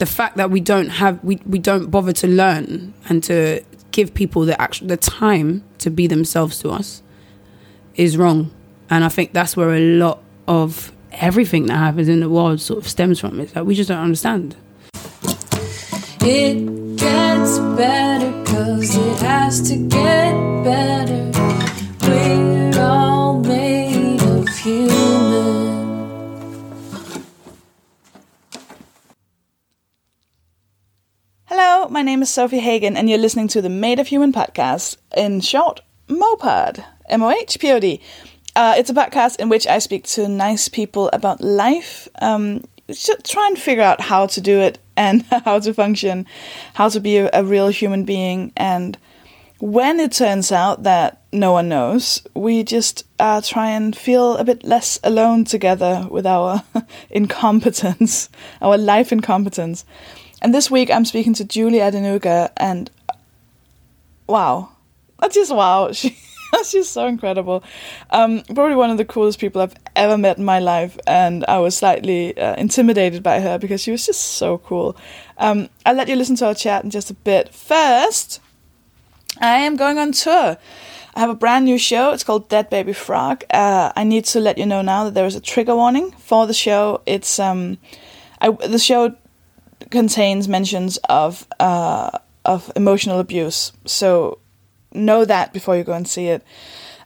the fact that we don't have we, we don't bother to learn and to give people the actual the time to be themselves to us is wrong. And I think that's where a lot of everything that happens in the world sort of stems from. Is that we just don't understand. It gets better cause it has to get better. We're all made of human. Hello, my name is Sophie Hagen, and you're listening to the Made of Human podcast, in short, MOPOD. M O H P O D. Uh, it's a podcast in which I speak to nice people about life, um, try and figure out how to do it and how to function, how to be a, a real human being. And when it turns out that no one knows, we just uh, try and feel a bit less alone together with our incompetence, our life incompetence. And this week I'm speaking to Julie Adenuga, and wow, that's just wow. She, just so incredible. Um, probably one of the coolest people I've ever met in my life, and I was slightly uh, intimidated by her because she was just so cool. Um, I'll let you listen to our chat in just a bit. First, I am going on tour. I have a brand new show. It's called Dead Baby Frog. Uh, I need to let you know now that there is a trigger warning for the show. It's um, I, the show contains mentions of uh, of emotional abuse. So know that before you go and see it.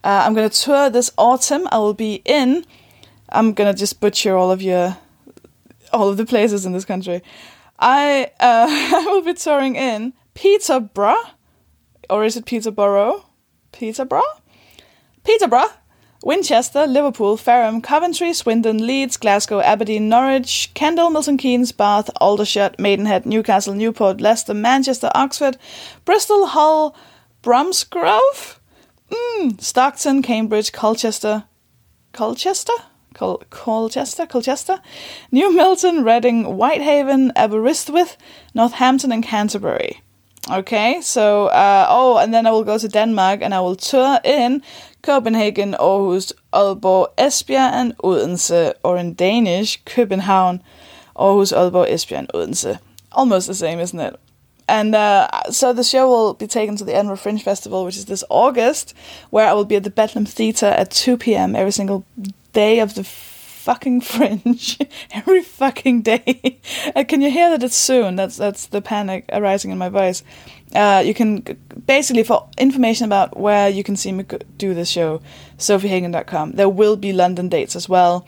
Uh, I'm going to tour this autumn. I will be in. I'm going to just butcher all of your all of the places in this country. I uh, I will be touring in Peterborough, or is it Peterborough? Peterborough, Peterborough, Winchester, Liverpool, Fareham, Coventry, Swindon, Leeds, Glasgow, Aberdeen, Norwich, Kendal, Milton Keynes, Bath, Aldershot, Maidenhead, Newcastle, Newport, Leicester, Manchester, Oxford, Bristol, Hull, Bromsgrove, mm, Stockton, Cambridge, Colchester, Colchester, Col- Colchester, Colchester, New Milton, Reading, Whitehaven, Aberystwyth, Northampton, and Canterbury. Okay, so uh, oh, and then I will go to Denmark and I will tour in Copenhagen, Aarhus, Aalborg, Esbjerg, and Odense, or in Danish, København, Aarhus, Aalborg, Esbjerg, and Odense. Almost the same, isn't it? And uh, so the show will be taken to the Edinburgh Fringe Festival, which is this August, where I will be at the Bedlam Theatre at 2 p.m. every single day of the fucking Fringe. every fucking day. uh, can you hear that it's soon? That's that's the panic arising in my voice. Uh, you can basically for information about where you can see me do this show, sophiehagen.com. There will be London dates as well.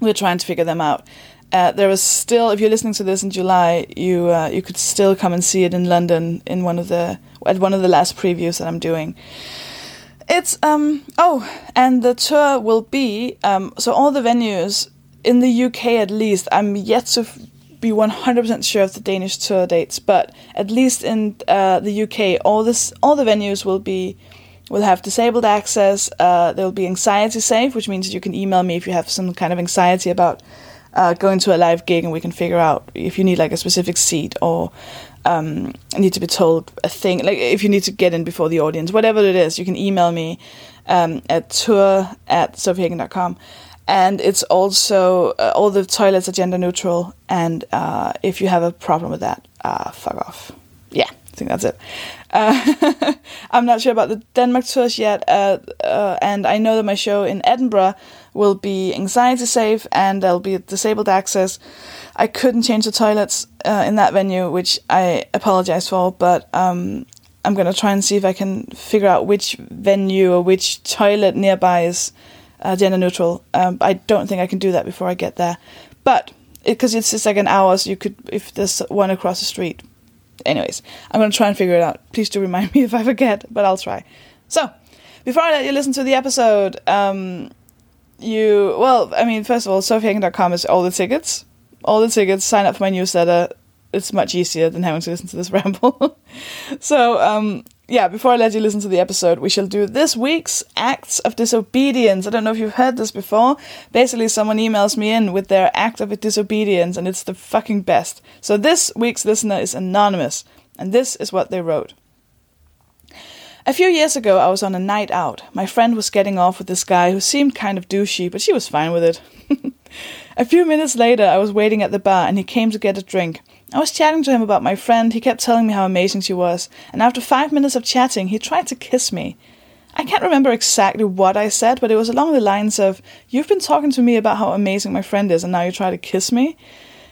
We're trying to figure them out. Uh, there is still, if you're listening to this in July, you uh, you could still come and see it in London in one of the at one of the last previews that I'm doing. It's um oh, and the tour will be um so all the venues in the UK at least. I'm yet to f- be 100% sure of the Danish tour dates, but at least in uh, the UK, all this all the venues will be will have disabled access. Uh, they will be anxiety safe, which means you can email me if you have some kind of anxiety about uh, going to a live gig and we can figure out if you need like a specific seat or um, need to be told a thing like if you need to get in before the audience whatever it is you can email me um, at tour at sophiehagen.com and it's also uh, all the toilets are gender neutral and uh, if you have a problem with that uh, fuck off yeah I think that's it. Uh, I'm not sure about the Denmark tours yet, uh, uh, and I know that my show in Edinburgh will be anxiety safe and there'll be disabled access. I couldn't change the toilets uh, in that venue, which I apologize for, but um, I'm gonna try and see if I can figure out which venue or which toilet nearby is uh, gender neutral. Um, I don't think I can do that before I get there, but because it, it's just like an hour, so you could if there's one across the street anyways, I'm gonna try and figure it out. Please do remind me if I forget, but I'll try. So, before I let you listen to the episode, um, you well, I mean, first of all, sophiehagen.com is all the tickets. All the tickets. Sign up for my newsletter. It's much easier than having to listen to this ramble. so, um, yeah, before I let you listen to the episode, we shall do this week's acts of disobedience. I don't know if you've heard this before. Basically, someone emails me in with their act of disobedience, and it's the fucking best. So, this week's listener is anonymous, and this is what they wrote. A few years ago, I was on a night out. My friend was getting off with this guy who seemed kind of douchey, but she was fine with it. a few minutes later, I was waiting at the bar, and he came to get a drink. I was chatting to him about my friend. He kept telling me how amazing she was, and after five minutes of chatting, he tried to kiss me. I can't remember exactly what I said, but it was along the lines of, You've been talking to me about how amazing my friend is, and now you try to kiss me.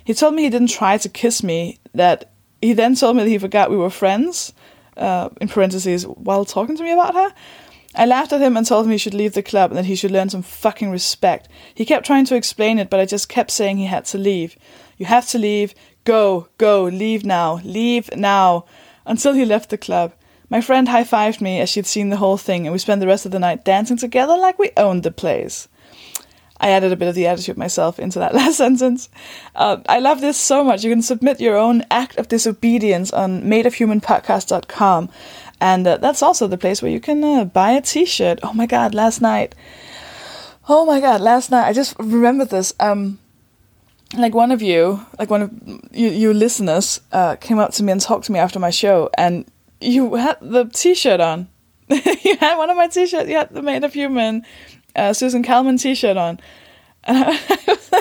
He told me he didn't try to kiss me, that he then told me that he forgot we were friends, uh, in parentheses, while talking to me about her. I laughed at him and told him he should leave the club and that he should learn some fucking respect. He kept trying to explain it, but I just kept saying he had to leave. You have to leave. Go, go, leave now, leave now. Until he left the club. My friend high fived me as she'd seen the whole thing, and we spent the rest of the night dancing together like we owned the place. I added a bit of the attitude myself into that last sentence. Uh, I love this so much. You can submit your own act of disobedience on madeofhumanpodcast.com. And uh, that's also the place where you can uh, buy a t shirt. Oh my god, last night. Oh my god, last night. I just remembered this. Um, like one of you, like one of you, you listeners, uh, came up to me and talked to me after my show, and you had the T-shirt on. you had one of my T-shirts. You had the Made of Human uh, Susan Calman T-shirt on, and I, was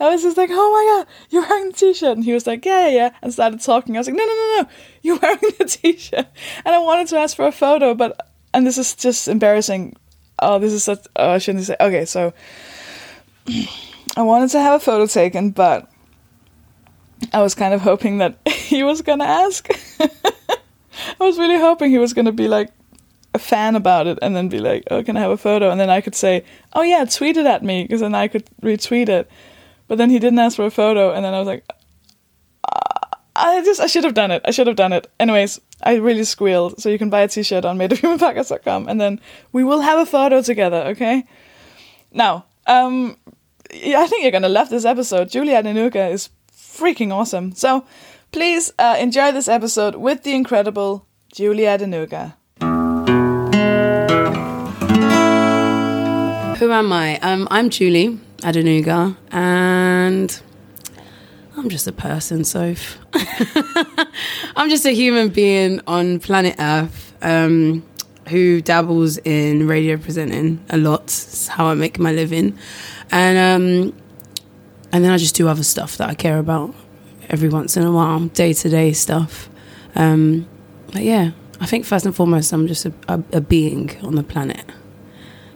I was just like, "Oh my god, you're wearing the T-shirt!" And he was like, yeah, "Yeah, yeah," and started talking. I was like, "No, no, no, no, you're wearing the T-shirt." And I wanted to ask for a photo, but and this is just embarrassing. Oh, this is such. Oh, I shouldn't say. Okay, so I wanted to have a photo taken, but I was kind of hoping that he was gonna ask. I was really hoping he was gonna be like a fan about it and then be like, "Oh, can I have a photo?" And then I could say, "Oh yeah, tweet it at me," because then I could retweet it. But then he didn't ask for a photo, and then I was like, "Ah, I just I should have done it. I should have done it. Anyways, I really squealed. So you can buy a t-shirt on madeofhumanpodcast.com and then we will have a photo together, okay? Now, um I think you're gonna love this episode. Julie Adenuga is freaking awesome. So please uh, enjoy this episode with the incredible Julie Adenuga. Who am I? Um, I'm Julie Adenuga, and I'm just a person, so I'm just a human being on planet Earth um, who dabbles in radio presenting a lot. It's how I make my living, and um, and then I just do other stuff that I care about every once in a while, day to day stuff. Um, but yeah, I think first and foremost, I'm just a, a, a being on the planet,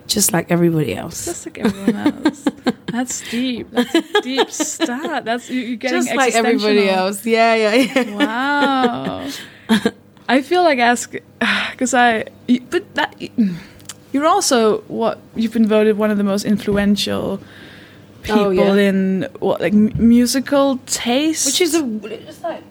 just like everybody else. Just like everyone else. That's deep. That's a deep start. That's you- you're getting just like everybody else. Yeah, yeah, yeah. Wow. I feel like ask because I, but that you're also what you've been voted one of the most influential people Oh, yeah. in what like m- musical taste, Which is a it's like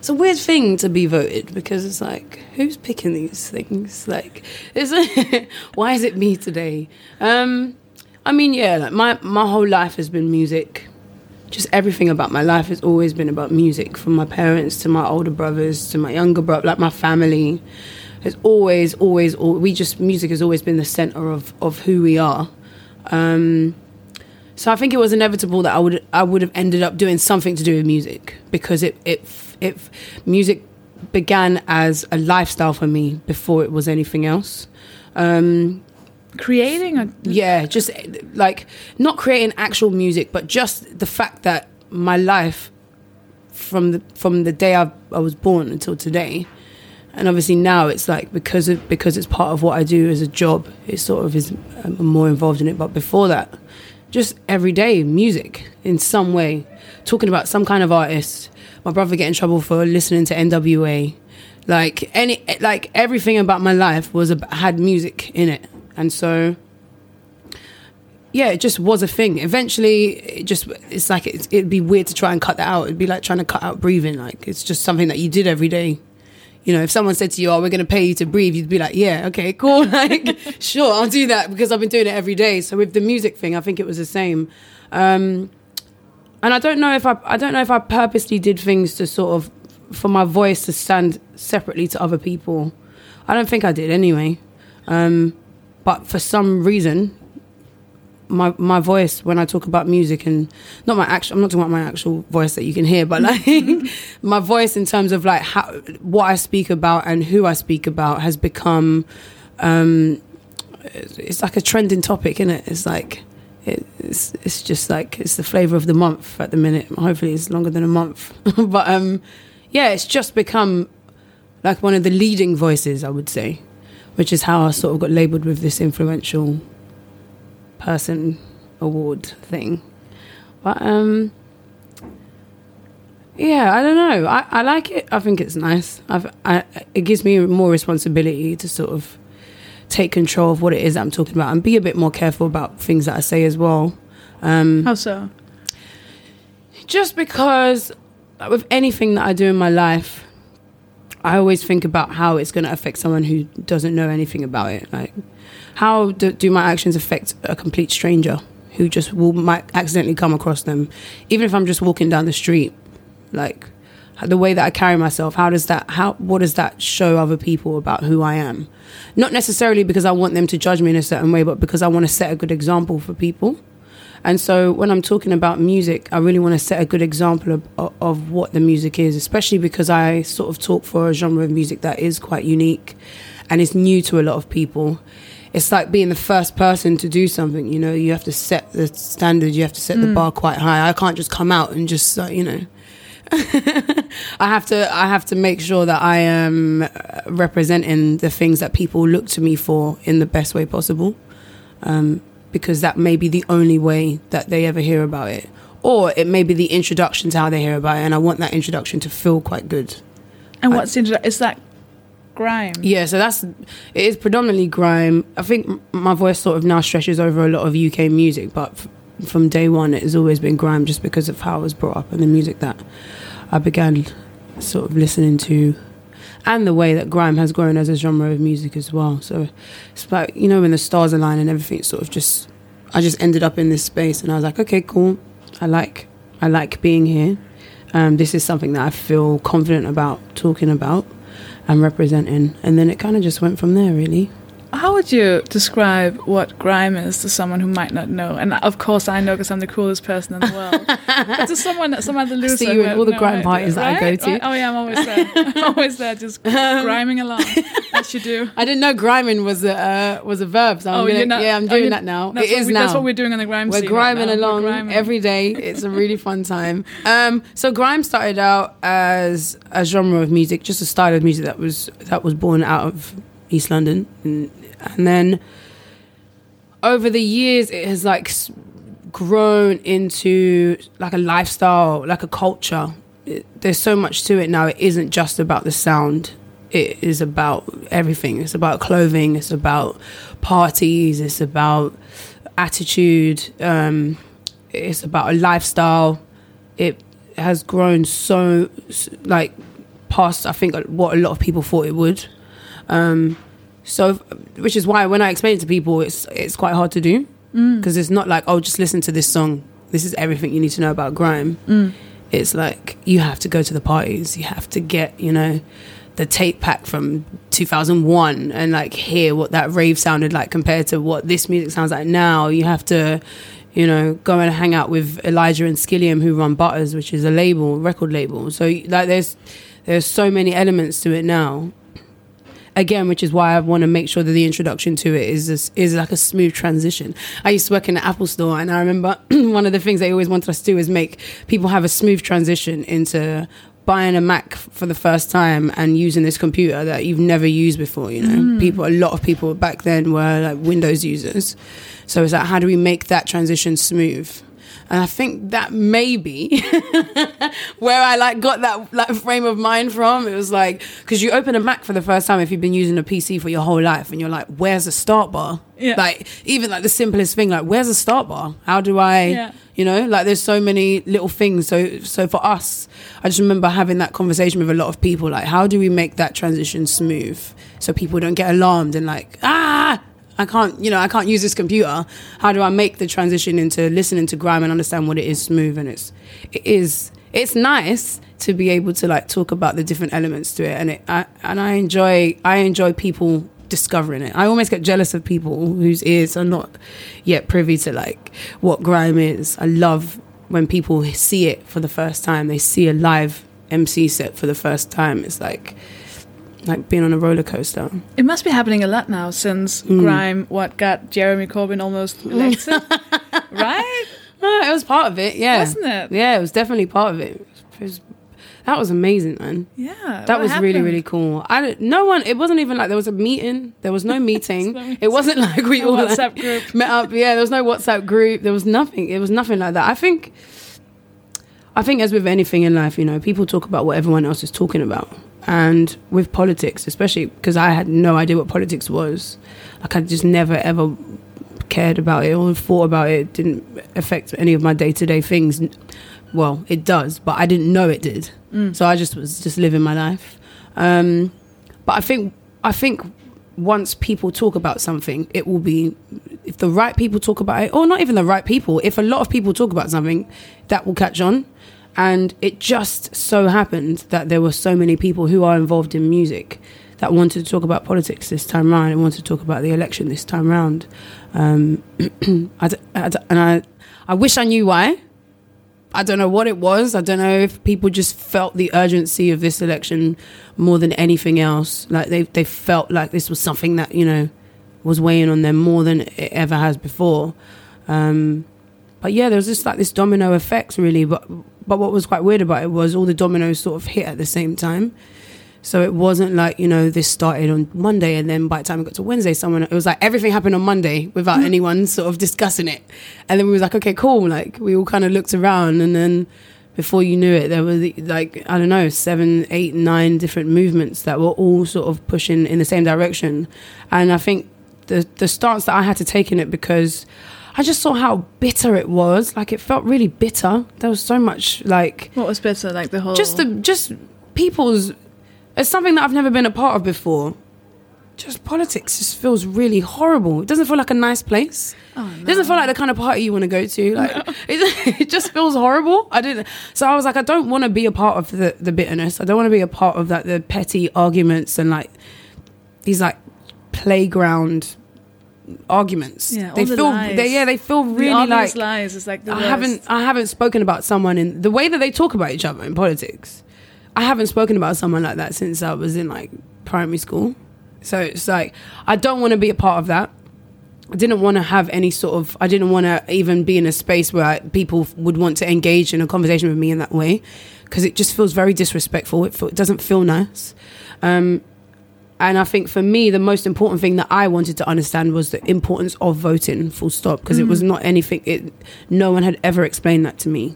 it's a weird thing to be voted because it's like who's picking these things? Like, is it why is it me today? Um, I mean, yeah, like my my whole life has been music. Just everything about my life has always been about music. From my parents to my older brothers to my younger brother, like my family, has always, always, al we just music has always been the center of of who we are. Um, so I think it was inevitable that I would I would have ended up doing something to do with music because it it it music began as a lifestyle for me before it was anything else. Um, creating a yeah, just like not creating actual music, but just the fact that my life from the from the day I, I was born until today, and obviously now it's like because of because it's part of what I do as a job, it sort of is I'm more involved in it. But before that, just every day music in some way, talking about some kind of artist. My brother get in trouble for listening to NWA. Like any, like everything about my life was had music in it, and so yeah, it just was a thing. Eventually, it just it's like it's, it'd be weird to try and cut that out. It'd be like trying to cut out breathing. Like it's just something that you did every day. You know, if someone said to you, "Oh, we're going to pay you to breathe," you'd be like, "Yeah, okay, cool. Like, sure, I'll do that because I've been doing it every day." So with the music thing, I think it was the same. Um, and I don't know if I I don't know if I purposely did things to sort of for my voice to stand separately to other people. I don't think I did anyway. Um, but for some reason, my my voice when I talk about music and not my actual I'm not talking about my actual voice that you can hear, but like my voice in terms of like how what I speak about and who I speak about has become um it's like a trending topic, isn't it? It's like it's it's just like it's the flavor of the month at the minute. Hopefully, it's longer than a month. but um, yeah, it's just become like one of the leading voices, I would say, which is how I sort of got labelled with this influential person award thing. But um, yeah, I don't know. I, I like it. I think it's nice. I've, I, it gives me more responsibility to sort of take control of what it is that I'm talking about and be a bit more careful about things that I say as well. Um, How so? just because like, with anything that I do in my life, I always think about how it's going to affect someone who doesn't know anything about it. Like, how do, do my actions affect a complete stranger who just will might accidentally come across them, even if I'm just walking down the street, like the way that I carry myself. How does that? How what does that show other people about who I am? Not necessarily because I want them to judge me in a certain way, but because I want to set a good example for people. And so when I'm talking about music, I really want to set a good example of, of, what the music is, especially because I sort of talk for a genre of music that is quite unique and is new to a lot of people. It's like being the first person to do something, you know, you have to set the standard, you have to set the bar quite high. I can't just come out and just, uh, you know, I have to I have to make sure that I am uh, representing the things that people look to me for in the best way possible, um, because that may be the only way that they ever hear about it, or it may be the introduction to how they hear about it, and I want that introduction to feel quite good. And what's the intro- is that grime? Yeah, so that's it is predominantly grime. I think my voice sort of now stretches over a lot of UK music, but f- from day one it has always been grime just because of how I was brought up and the music that I began sort of listening to and the way that grime has grown as a genre of music as well. So it's like you know when the stars align and everything sort of just I just ended up in this space and I was like, okay, cool. I like I like being here. Um, this is something that I feel confident about talking about and representing. And then it kind of just went from there, really. How would you describe what grime is to someone who might not know? And of course, I know because I'm the coolest person in the world. but to someone, some other loser, see who you in all the no grime idea, parties that I go to. Right? Oh yeah, I'm always there. always there, just griming along. As you do. I didn't know griming was a uh, was a verb. So I'm Oh, gonna, not- yeah, I'm doing that now. It is we, now. That's what we're doing on the grime We're scene right griming now. We're along griming. every day. It's a really fun time. Um, so grime started out as a genre of music, just a style of music that was that was born out of East London, and, and then over the years it has like grown into like a lifestyle, like a culture. It, there's so much to it now. It isn't just about the sound. It is about everything. It's about clothing. It's about parties. It's about attitude. Um, it's about a lifestyle. It has grown so like past. I think what a lot of people thought it would. Um, so, which is why when I explain it to people, it's it's quite hard to do mm. because it's not like oh, just listen to this song. This is everything you need to know about grime. Mm. It's like you have to go to the parties. You have to get you know the tape pack from 2001 and like hear what that rave sounded like compared to what this music sounds like now. You have to you know go and hang out with Elijah and Skilliam who run Butterz, which is a label, record label. So like there's there's so many elements to it now again, which is why I want to make sure that the introduction to it is is, is like a smooth transition. I used to work in the Apple store, and I remember one of the things they always wanted us to do is make people have a smooth transition into buying a Mac for the first time and using this computer that you've never used before. You know, mm. people, a lot of people back then were like Windows users, so it's like how do we make that transition smooth? And I think that maybe where I like got that like frame of mind from. It was like because you open a Mac for the first time if you've been using a PC for your whole life, and you're like, "Where's the start bar?" Yeah. Like even like the simplest thing, like "Where's the start bar?" How do I, Yeah. you know, like there's so many little things. So so for us, I just remember having that conversation with a lot of people. Like, how do we make that transition smooth so people don't get alarmed and like ah. I can't, you know, I can't use this computer. How do I make the transition into listening to grime and understand what it is smooth? And it's, it is, it's nice to be able to like talk about the different elements to it, and it, I, and I enjoy, I enjoy people discovering it. I almost get jealous of people whose ears are not yet privy to like what grime is. I love when people see it for the first time. They see a live MC set for the first time. It's like, like being on a roller coaster. It must be happening a lot now since Mm. grime what got Jeremy Corbyn almost elected. right? No, it was part of it. Yeah, Wasn't it? Yeah, it was definitely part of it. It was- that was amazing, man. Yeah. That was really happened? really cool. I don't- no one. It wasn't even like there was a meeting. There was no meeting. no it wasn't like we all like, WhatsApp group. met up. Yeah, there was no WhatsApp group. There was nothing. It was nothing like that. I think. I think as with anything in life, you know, people talk about what everyone else is talking about, and with politics, especially because I had no idea what politics was. Like I just never ever cared about it or thought about it. It didn't affect any of my day to day things. Well, it does, but I didn't know it did. So I just was just living my life. Um, but I think I think once people talk about something, it will be if the right people talk about it, or not even the right people. If a lot of people talk about something, that will catch on. And it just so happened that there were so many people who are involved in music that wanted to talk about politics this time round and wanted to talk about the election this time round. Um, I d- I d- and I, I wish I knew why. I don't know what it was. I don't know if people just felt the urgency of this election more than anything else. Like they they felt like this was something that you know was weighing on them more than it ever has before. Um, but yeah, there was just like this domino effect, really. But but what was quite weird about it was all the dominoes sort of hit at the same time. So it wasn't like you know this started on Monday and then by the time it got to Wednesday, someone it was like everything happened on Monday without mm. anyone sort of discussing it, and then we was like, okay, cool. Like we all kind of looked around, and then before you knew it, there were like I don't know seven, eight, nine different movements that were all sort of pushing in the same direction, and I think the the stance that I had to take in it because I just saw how bitter it was. Like it felt really bitter. There was so much like What was bitter, Like the whole. just the just people's it's something that I've never been a part of before. Just politics just feels really horrible. It doesn't feel like a nice place. Oh, It doesn't feel like the kind of party you want to go to. Like it, it just feels horrible. I didn't. So I was like, I don't want to be a part of the the bitterness. I don't want to be a part of that the petty arguments and like these like playground arguments. Yeah, all they the feel lies. they yeah they feel the really obvious like lies is like the I worst. haven't I haven't spoken about someone in the way that they talk about each other in politics. I haven't spoken about someone like that since I was in like primary school. So it's like I don't want to be a part of that. I didn't want to have any sort of I didn't want to even be in a space where I, people would want to engage in a conversation with me in that way because it just feels very disrespectful. It, feel, it doesn't feel nice. Um, and I think for me, the most important thing that I wanted to understand was the importance of voting, full stop, because it was mm. not anything, it, no one had ever explained that to me.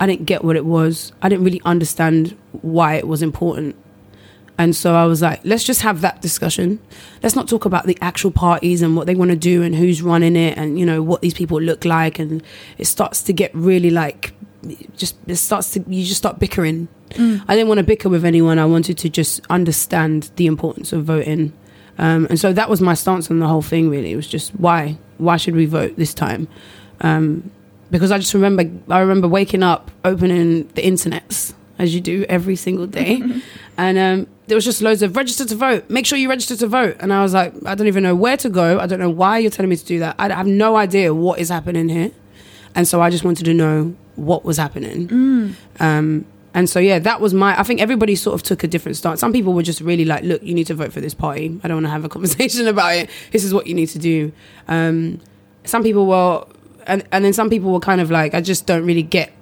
I didn't get what it was. I didn't really understand why it was important. And so I was like, let's just have that discussion. Let's not talk about the actual parties and what they want to do and who's running it and, you know, what these people look like. And it starts to get really like, just, it starts to, you just start bickering. I didn't want to bicker with anyone. I wanted to just understand the importance of voting. Um, and so that was my stance on the whole thing, really. It was just why? Why should we vote this time? Um, because I just remember, I remember waking up, opening the internet, as you do every single day. and um, there was just loads of register to vote. Make sure you register to vote. And I was like, I don't even know where to go. I don't know why you're telling me to do that. I have no idea what is happening here. And so I just wanted to know what was happening. Um, and so yeah, that was my. I think everybody sort of took a different stance. Some people were just really like, "Look, you need to vote for this party. I don't want to have a conversation about it. This is what you need to do." Um, some people were, and and then some people were kind of like, "I just don't really get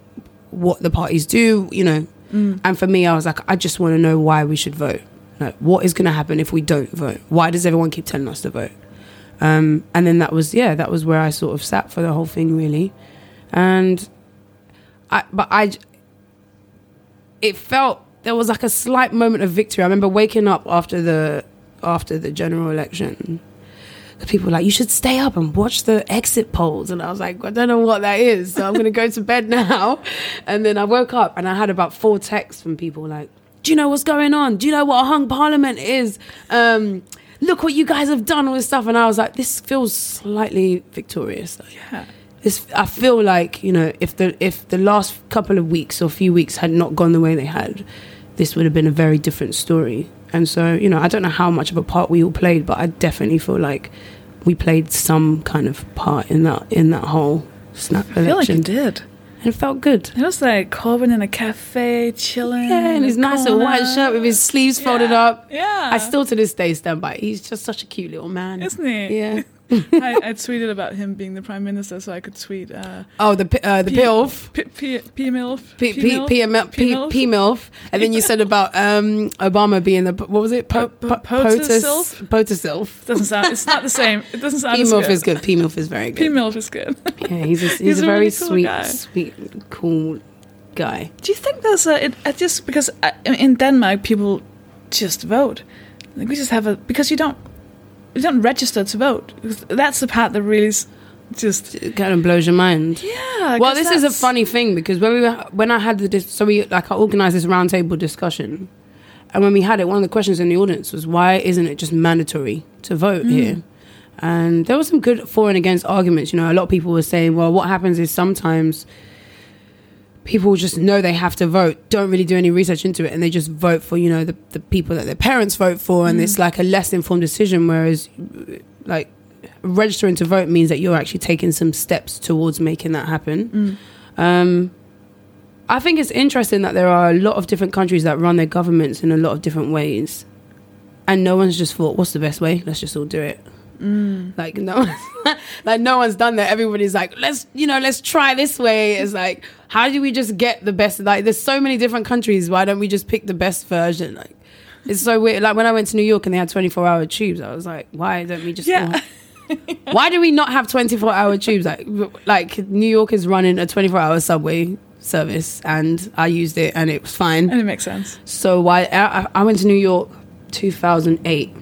what the parties do," you know. And for me, I was like, I just want to know why we should vote. Like, what is going to happen if we don't vote? Why does everyone keep telling us to vote? Um, and then that was yeah, that was where I sort of sat for the whole thing really, and I but I it felt there was like a slight moment of victory. I remember waking up after the after the general election. People were like, you should stay up and watch the exit polls. And I was like, I don't know what that is. So I'm going to go to bed now. And then I woke up and I had about four texts from people like, do you know what's going on? Do you know what a hung parliament is? Um, look what you guys have done, all this stuff. And I was like, this feels slightly victorious. Like, Yeah. It's, I feel like you know if the if the last couple of weeks or few weeks had not gone the way they had, this would have been a very different story. And so you know I don't know how much of a part we all played, but I definitely feel like we played some kind of part in that in that whole snap I feel like election. you did. and it felt good. It was like Corbyn in a cafe, chilling. Yeah, and his in nice little white shirt with his sleeves folded up. Yeah. I still to this day stand by. He's just such a cute little man, Isn't he? Yeah, I, I tweeted about him being the prime minister, so I could tweet uh, Oh, the uh, the P- PILF. P, P, P milf, P, P, P, ML P, P-MILF? P MILF, and then you said about um, Obama being the what was it? Po, Po- po, po- POTUS POTUSILF. Doesn't sound. It's not the same. It doesn't sound P milf is good. P MILF is very P good. milf is good. Yeah, he's a, he's, He's a a very really cool sweet, guy. sweet, cool guy. Do you think there's a it, it just because uh, in Denmark people just vote? Like we just have a because you don't you don't register to vote. That's the part that really just It kind of blows your mind. yeah. Well, this is a funny thing because when we were, when I had the dis- so we like I organized this roundtable discussion, and when we had it, one of the questions in the audience was why isn't it just mandatory to vote mm. here? And there were some good for and against arguments. You know, a lot of people were saying, well, what happens is sometimes people just know they have to vote, don't really do any research into it, and they just vote for you know the the people that their parents vote for, and it's like a less informed decision. Whereas, like registering to vote means that you're actually taking some steps towards making that happen. Um, I think it's interesting that there are a lot of different countries that run their governments in a lot of different ways, and no one's just thought, "What's the best way? Let's just all do it." Mm. Like no, like no one's done that. Everybody's like, "Let's, you know, let's try this way." It's like, how do we just get the best? Like, there's so many different countries. Why don't we just pick the best version? Like, it's so weird. Like when I went to New York and they had 24 hour tubes, I was like, why don't we just? Yeah. Why do we not have 24 hour tubes? Like, like New York is running a 24 hour subway service, and I used it, and it was fine. and it makes sense. So why I, I went to New York 2008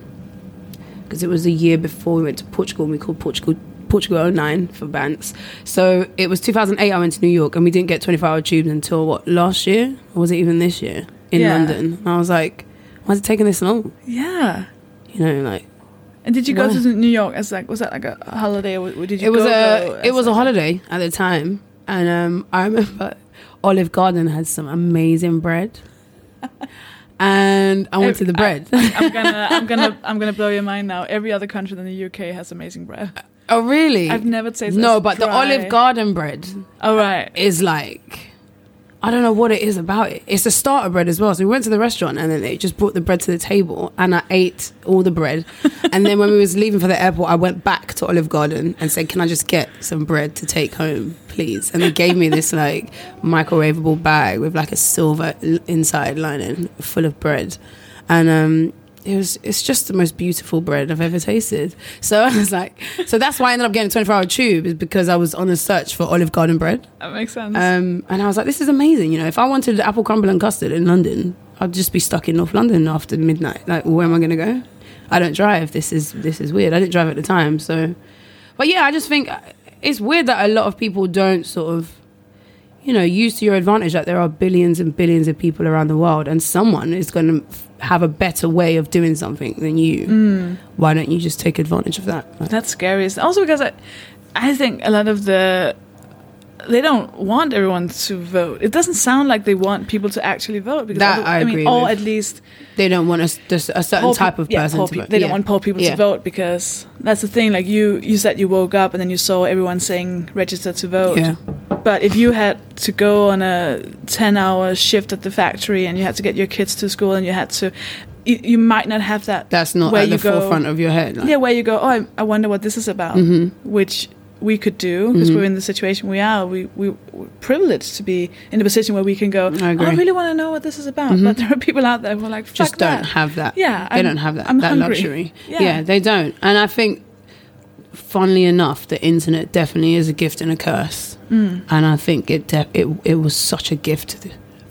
because it was a year before we went to Portugal. and We called Portugal Portugal 09 for bands. So it was 2008. I went to New York, and we didn't get 24 hour tubes until what last year, or was it even this year in Yeah. London? And I was like, why is it taking this long? Yeah. You know, like And did you go Why? to New York as like was that like a holiday or did you? it was a it as was a holiday at the time, and um, I remember Olive Garden had some amazing bread, and I went to the bread. I'm gonna, I'm gonna, I'm gonna blow your mind now. Every other country than the UK has amazing bread. oh, really? I've never tasted. no, but the Olive Garden bread Oh right. is like. I don't know what it is about it. It's a starter bread as well. So we went to the restaurant and then they just brought the bread to the table and I ate all the bread. and then when we was leaving for the airport, I went back to Olive Garden and said, "Can I just get some bread to take home, please?" And they gave me this like microwavable bag with like a silver inside lining full of bread. And um it was it's just the most beautiful bread I've ever tasted. So I was like, so that's why I ended up getting a 24 hour tube is because I was on a search for Olive Garden bread. That makes sense. Um, and I was like, this is amazing. You know, if I wanted apple crumble and custard in London, I'd just be stuck in North London after midnight. Like, where am I going to go? I don't drive. This is this is weird. I didn't drive at the time, so. But yeah, I just think it's weird that a lot of people don't sort of, you know, use to your advantage that there are billions and billions of people around the world, and someone is going to have a better way of doing something than you. Mm. Why don't you just take advantage of that? That's scary. Also because I, I think a lot of the, they don't want everyone to vote. It doesn't sound like they want people to actually vote. Because That other- I mean, agree or with. at least they don't want us just a certain type of yeah, person poor to peop- vote. They Yeah. don't want poor people Yeah. to vote because that's the thing. Like you, you said you woke up and then you saw everyone saying register to vote. But if you had to go on a ten-hour shift at the factory and you had to get your kids to school and you had to, you, you might not have that. That's not where at the you go- forefront of your head. like- yeah, where you go. Oh, I, I wonder what this is about. Mm-hmm. Which we could do because we're in the situation we are. We we we're privileged to be in a position where we can go. I "Oh, agree. Mm-hmm. I really want to know what this is about. But there are people out there who are like, Fuck just don't that. have that. Yeah, they I'm- don't have that I'm that hungry. luxury. Yeah. Yeah. they don't. And I think, funnily enough, the internet definitely is a gift and a curse. Mm. And I think it it it was such a gift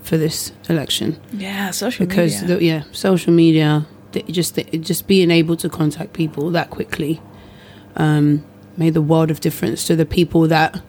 for this election Yeah, social because media. the, yeah, social media, the, just the, just being able to contact people that quickly, um, made the world of difference to the people that.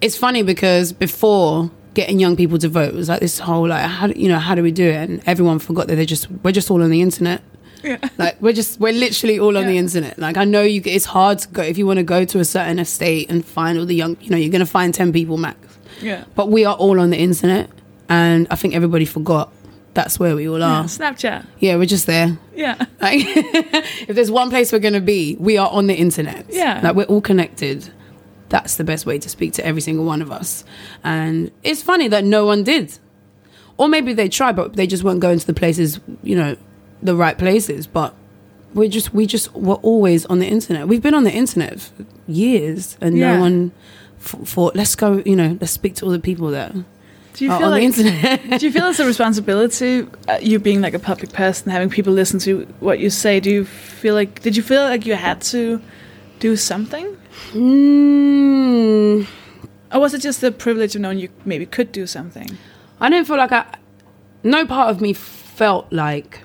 It's funny because before getting young people to vote was like this whole like how do, you know how do we do it and everyone forgot that they just we're just all on the internet yeah. like we're just we're literally all on the internet like i know you it's hard to go if you want to go to a certain estate and find all the young you know you're going to find 10 people max yeah. but we are all on the internet and i think everybody forgot that's where we all Yeah, are Snapchat. yeah we're just there Yeah. like if there's one place we're going to be we are on the internet Yeah. like we're all connected that's the best way to speak to every single one of us and it's funny that no one did or maybe they tried but they just weren't going to the places you know the right places but we're just we just we're always on the internet. We've been on the internet for years, and Yeah. no one thought let's go. You know, let's speak to all the people there. Do you feel on like the internet. do you feel it's a responsibility uh, you being like a public person having people listen to what you say do you feel like did you feel like you had to do something mm, or was it just the privilege of knowing you maybe could do something I didn't feel like I. No part of me felt like.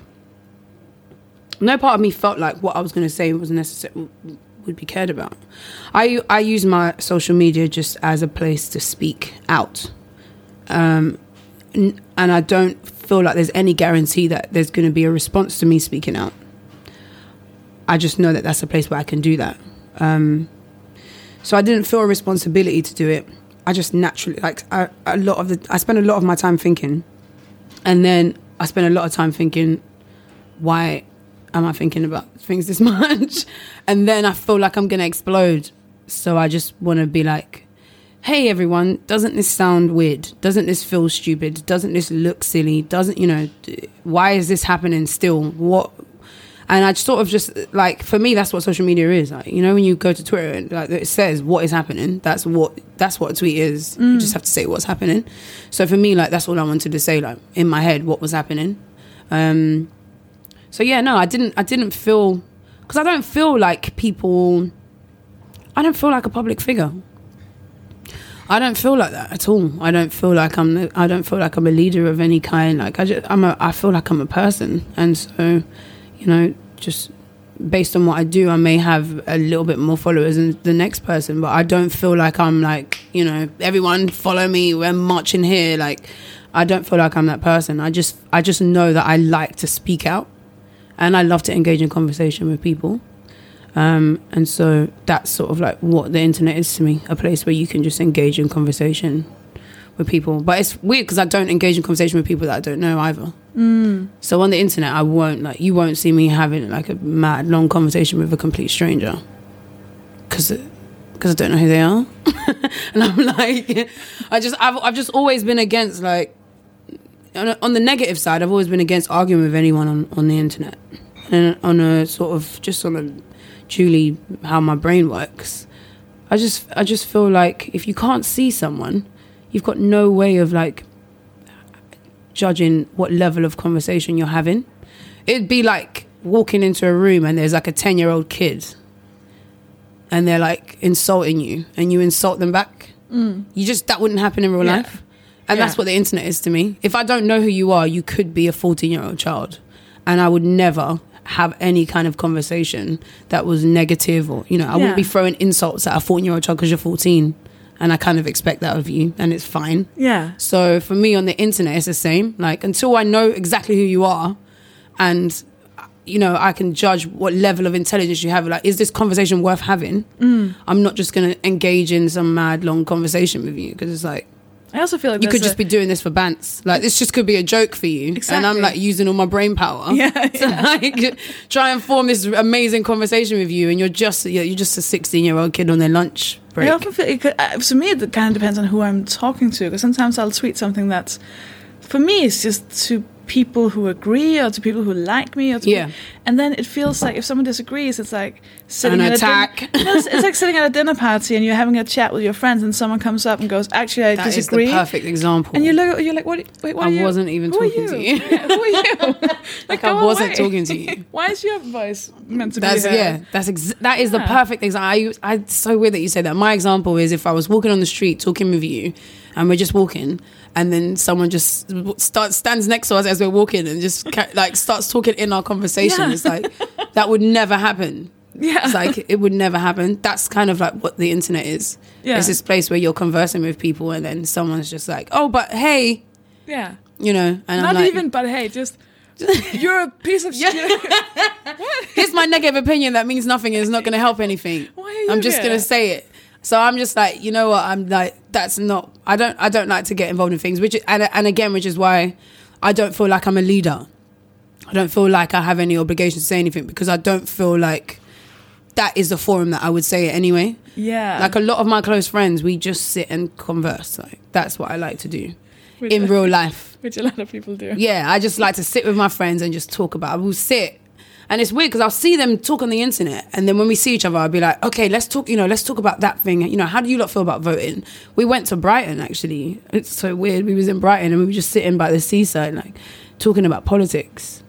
No part of me felt like what I was going to say was necessary would be cared about. I I use my social media just as a place to speak out, um, and I don't feel like there's any guarantee that there's going to be a response to me speaking out. I just know that that's a place where I can do that. Um, so I didn't feel a responsibility to do it. I just naturally like I, a lot of the I spend a lot of my time thinking, and then I spend a lot of time thinking, why am I thinking about things this much? And then I feel like I'm gonna explode. So I just want to be like, hey everyone, doesn't this sound weird? Doesn't this feel stupid? Doesn't this look silly? Doesn't you know? Why is this happening still? What? And I just sort of just like for me, that's what social media is. Like you know, when you go to Twitter and like it says what is happening, that's what that's what a tweet is. You just have to say what's happening. So for me, like that's all I wanted to say, like in my head, what was happening. Um, so yeah, no, I didn't. I didn't feel because I don't feel like people. I don't feel like a public figure. I don't feel like that at all. I don't feel like I'm. I don't feel like I'm a leader of any kind. Like I just, I'm a. I feel like I'm a person, and so, you know, just based on what I do, I may have a little bit more followers than the next person, but I don't feel like I'm like, you know, everyone follow me. We're marching here. Like, I don't feel like I'm that person. I just, I just know that I like to speak out, and I love to engage in conversation with people. Um, and so that's sort of like what the internet is to me a place where you can just engage in conversation with people. But it's weird because I don't engage in conversation with people that I don't know either. Mm. So on the internet, I won't like you won't see me having like a mad long conversation with a complete stranger because because I don't know who they are, and I'm like, I just I've I've just always been against like on, a, on the negative side, I've always been against arguing with anyone on on the internet, and on a sort of just on a truly how my brain works. I just I just feel like if you can't see someone, you've got no way of like judging what level of conversation you're having. It'd be like walking into a room and there's like a 10 year old kid and they're like insulting you and you insult them back. Mm. You just, that wouldn't happen in real Yeah. life. And Yeah. that's what the internet is to me. If I don't know who you are, you could be a 14 year old child. And I would never have any kind of conversation that was negative or, you know, I wouldn't be throwing insults at a 14 year old child because you're 14. And I kind of expect that of you and it's fine. yeah So for me on the internet, it's the same. Like until I know exactly who you are, and you know I can judge what level of intelligence you have. Like, is this conversation worth having? Mm. I'm not just going to engage in some mad long conversation with you because it's like i also feel like you could just a- be doing this for bants. Like this just could be a joke for you, and I'm like using all my brain power Yeah, to like try and form this amazing conversation with you, and you're just you're just a 16 year old kid on their lunch break. I often feel it could, uh, for me it kind of depends on who I'm talking to because sometimes I'll tweet something that's for me it's just to people who agree or to people who like me or to Yeah. peop- and then it feels like if someone disagrees it's like sitting An at attack. a din- No, it's, it's like sitting at a dinner party and you're having a chat with your friends and someone comes up and goes actually I That is disagree the perfect example. and you look you're like what wait what I are you wasn't even who talking to you. Yeah, who are you like, I wasn't away. talking to you. why is your voice meant to That's be heard? yeah. That's ex- that is the perfect example. I, use- I it's so weird that you say that. My example is if I was walking on the street talking with you, and we're just walking, and then someone just starts stands next to us as we're walking and just ca- like starts talking in our conversation. Yeah. It's like that would never happen. yeah It's like it would never happen. That's kind of like what the internet is. Yeah. It's this place where you're conversing with people, and then someone's just like, "Oh, but hey," yeah you know, and not I'm like, Not even but hey just you're a piece of shit here's my negative opinion that means nothing and is not going to help anything. Why are you I'm just going to say it. So I'm just like, you know what? I'm like, that's not. I don't. I don't like to get involved in things. Which and and again, which is why I don't feel like I'm a leader. I don't feel like I have any obligation to say anything because I don't feel like that is the forum that I would say it anyway. yeah Like a lot of my close friends, we just sit and converse. Like that's what I like to do Which- in real life. which a lot of people do Yeah, I just like to sit with my friends and just talk about. We'll sit And it's weird because I'll see them talk on the internet, and then when we see each other, I'll be like, okay, let's talk. You know, let's talk about that thing. You know, how do you lot feel about voting? We went to Brighton actually. It's so weird. We was in Brighton and we were just sitting by the seaside, like talking about politics.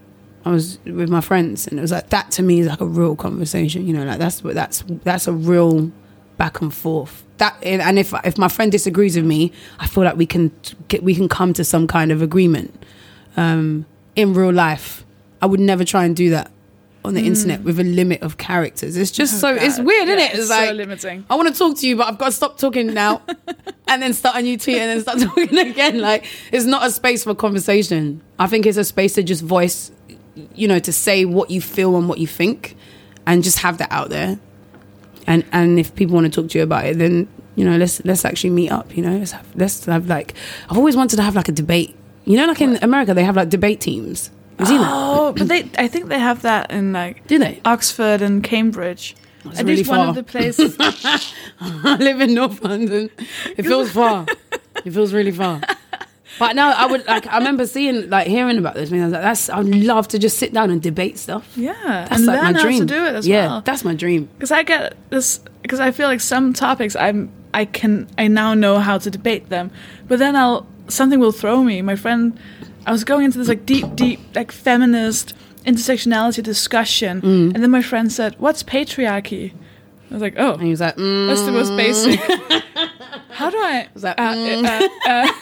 I was with my friends, and it was like that to me is like a real conversation. You know, like that's that's that's a real back and forth. That and if if my friend disagrees with me, I feel like we can get we can come to some kind of agreement um, in real life. I would never try and do that on the internet with a limit of characters. It's just so it's Mm. Oh, God. weird, Yeah, isn't it? it's like so limiting. I want to talk to you, but I've got to stop talking now, and then start a new tweet, and then start talking again. Like it's not a space for conversation. I think it's a space to just voice, you know, to say what you feel and what you think, and just have that out there. And and if people want to talk to you about it, then you know, let's let's actually meet up. You know, let's have let's have like I've always wanted to have like a debate. You know, like in America, they have like debate teams. Seen that? Oh, but they I think they have that in like Do they? Oxford and Cambridge. That's At really least one far. of the places. I live in North London. It feels far. It feels really far. But no, I would like. I remember seeing, like, hearing about this. And I was like, "That's. I'd love to just sit down and debate stuff. yeah, That's and like learn my how dream. to do it as yeah, well. that's my dream. because I get this because I feel like some topics I'm I can I now know how to debate them, but then I'll something will throw me. My friend, I was going into this like deep, deep like feminist intersectionality discussion, Mm. and then my friend said, "What's patriarchy?" I was like, "Oh, And he was like, mm. that's the most basic." How do I? was like, uh, mm. uh, uh, n-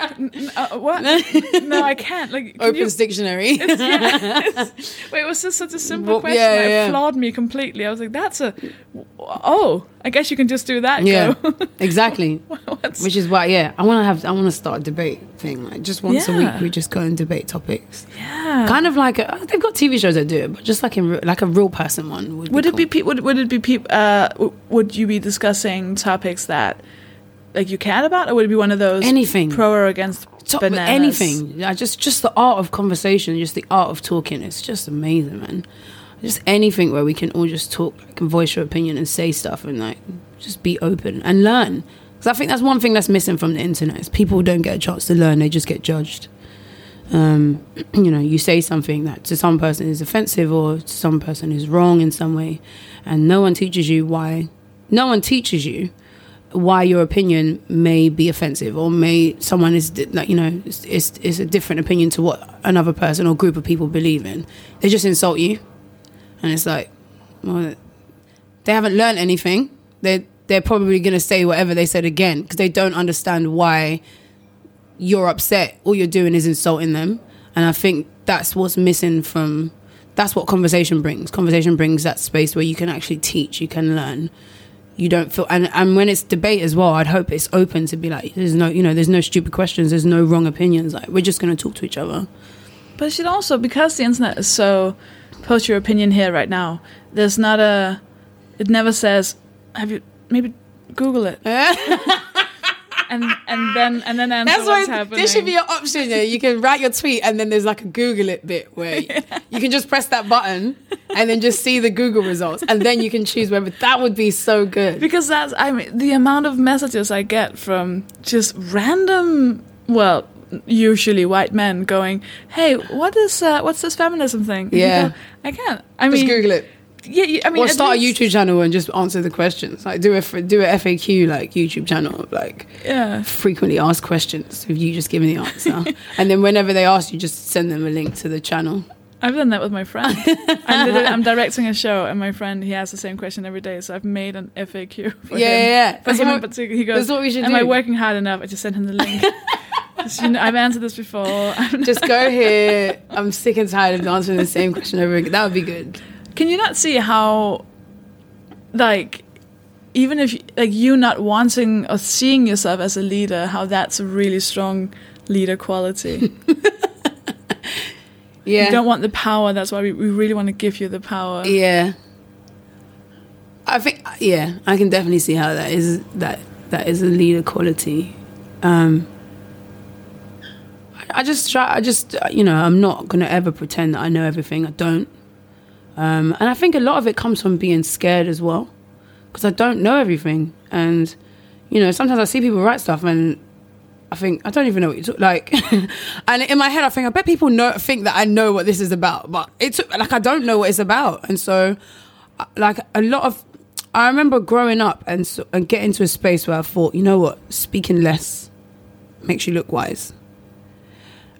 uh, what? no, I can't. Like, can you- Opens dictionary. Wait, it was this such a simple Well, question? yeah, It yeah. flawed me completely. I was like, "That's a oh, I guess you can just do that." yeah, Go. exactly. Which is why, yeah, I want to have. I want to start a debate thing. Like, just once a week, we just go and debate topics. yeah. Kind of like a, they've got TV shows that do it, but just like in like a real person one. Would, would be it be cool. pe- would, would it be peop uh would you be discussing topics that like you cared about or would it be one of those Anything. pro or against Top- bananas? anything. Yeah, just just the art of conversation, just the art of talking. It's just amazing, man. Just anything where we can all just talk, and voice your opinion and say stuff and like just be open and learn. Because I think that's one thing that's missing from the internet is people don't get a chance to learn; they just get judged. Um, you know, you say something that to some person is offensive or to some person is wrong in some way, and no one teaches you why. No one teaches you why your opinion may be offensive or may someone is you know is is a different opinion to what another person or group of people believe in. They just insult you, and it's like, well, they haven't learned anything. They they're probably going to say whatever they said again because they don't understand why you're upset. All you're doing is insulting them, and I think that's what's missing from. That's what conversation brings. Conversation brings that space where you can actually teach, you can learn. You don't feel, and, and when it's debate as well, I'd hope it's open to be like, there's no, you know, there's no stupid questions, there's no wrong opinions. Like we're just going to talk to each other. But it should also because the internet is so post your opinion here right now. There's not a. It never says. Have you maybe Google it and and then and then That's what's happening. this should be your option. Yeah, you can write your tweet, and then there's like a Google it bit where you can just press that button and then just see the Google results, and then you can choose whether that would be so good. because that's I mean the amount of messages I get from just random well usually white men going hey what is uh, what's this feminism thing Yeah. go, I can't I Just mean Google it, yeah I mean or start a YouTube channel and just answer the questions. Like do a do a FAQ like YouTube channel like yeah frequently asked questions with you just give giving the answer, and then whenever they ask you, just send them a link to the channel. I've done that with my friend I'm, I'm directing a show and my friend he has the same question every day so I've made an FAQ for Yeah, him yeah, yeah. for That's him what- particular he goes that's what we should am do. I working hard enough I just sent him the link you know, I've answered this before Just go here. I'm sick and tired of answering the same question over again. That would be good. Can you not see how, like, even if like you not wanting or seeing yourself as a leader, how that's a really strong leader quality. Yeah. You don't want the power. That's why we, we really want to give you the power. Yeah. I think yeah, I can definitely see how that is that that is a leader quality. Um I- just try I just you know, I'm not going to ever pretend that I know everything. I don't. Um and I think a lot of it comes from being scared as well because I don't know everything. And you know, sometimes I see people write stuff and I think I don't even know what you talk like, and in my head I think I bet people know think that I know what this is about, but it's like I don't know what it's about, and so uh, like a lot of I remember growing up and and getting to a space where I thought, you know what, speaking less makes you look wise,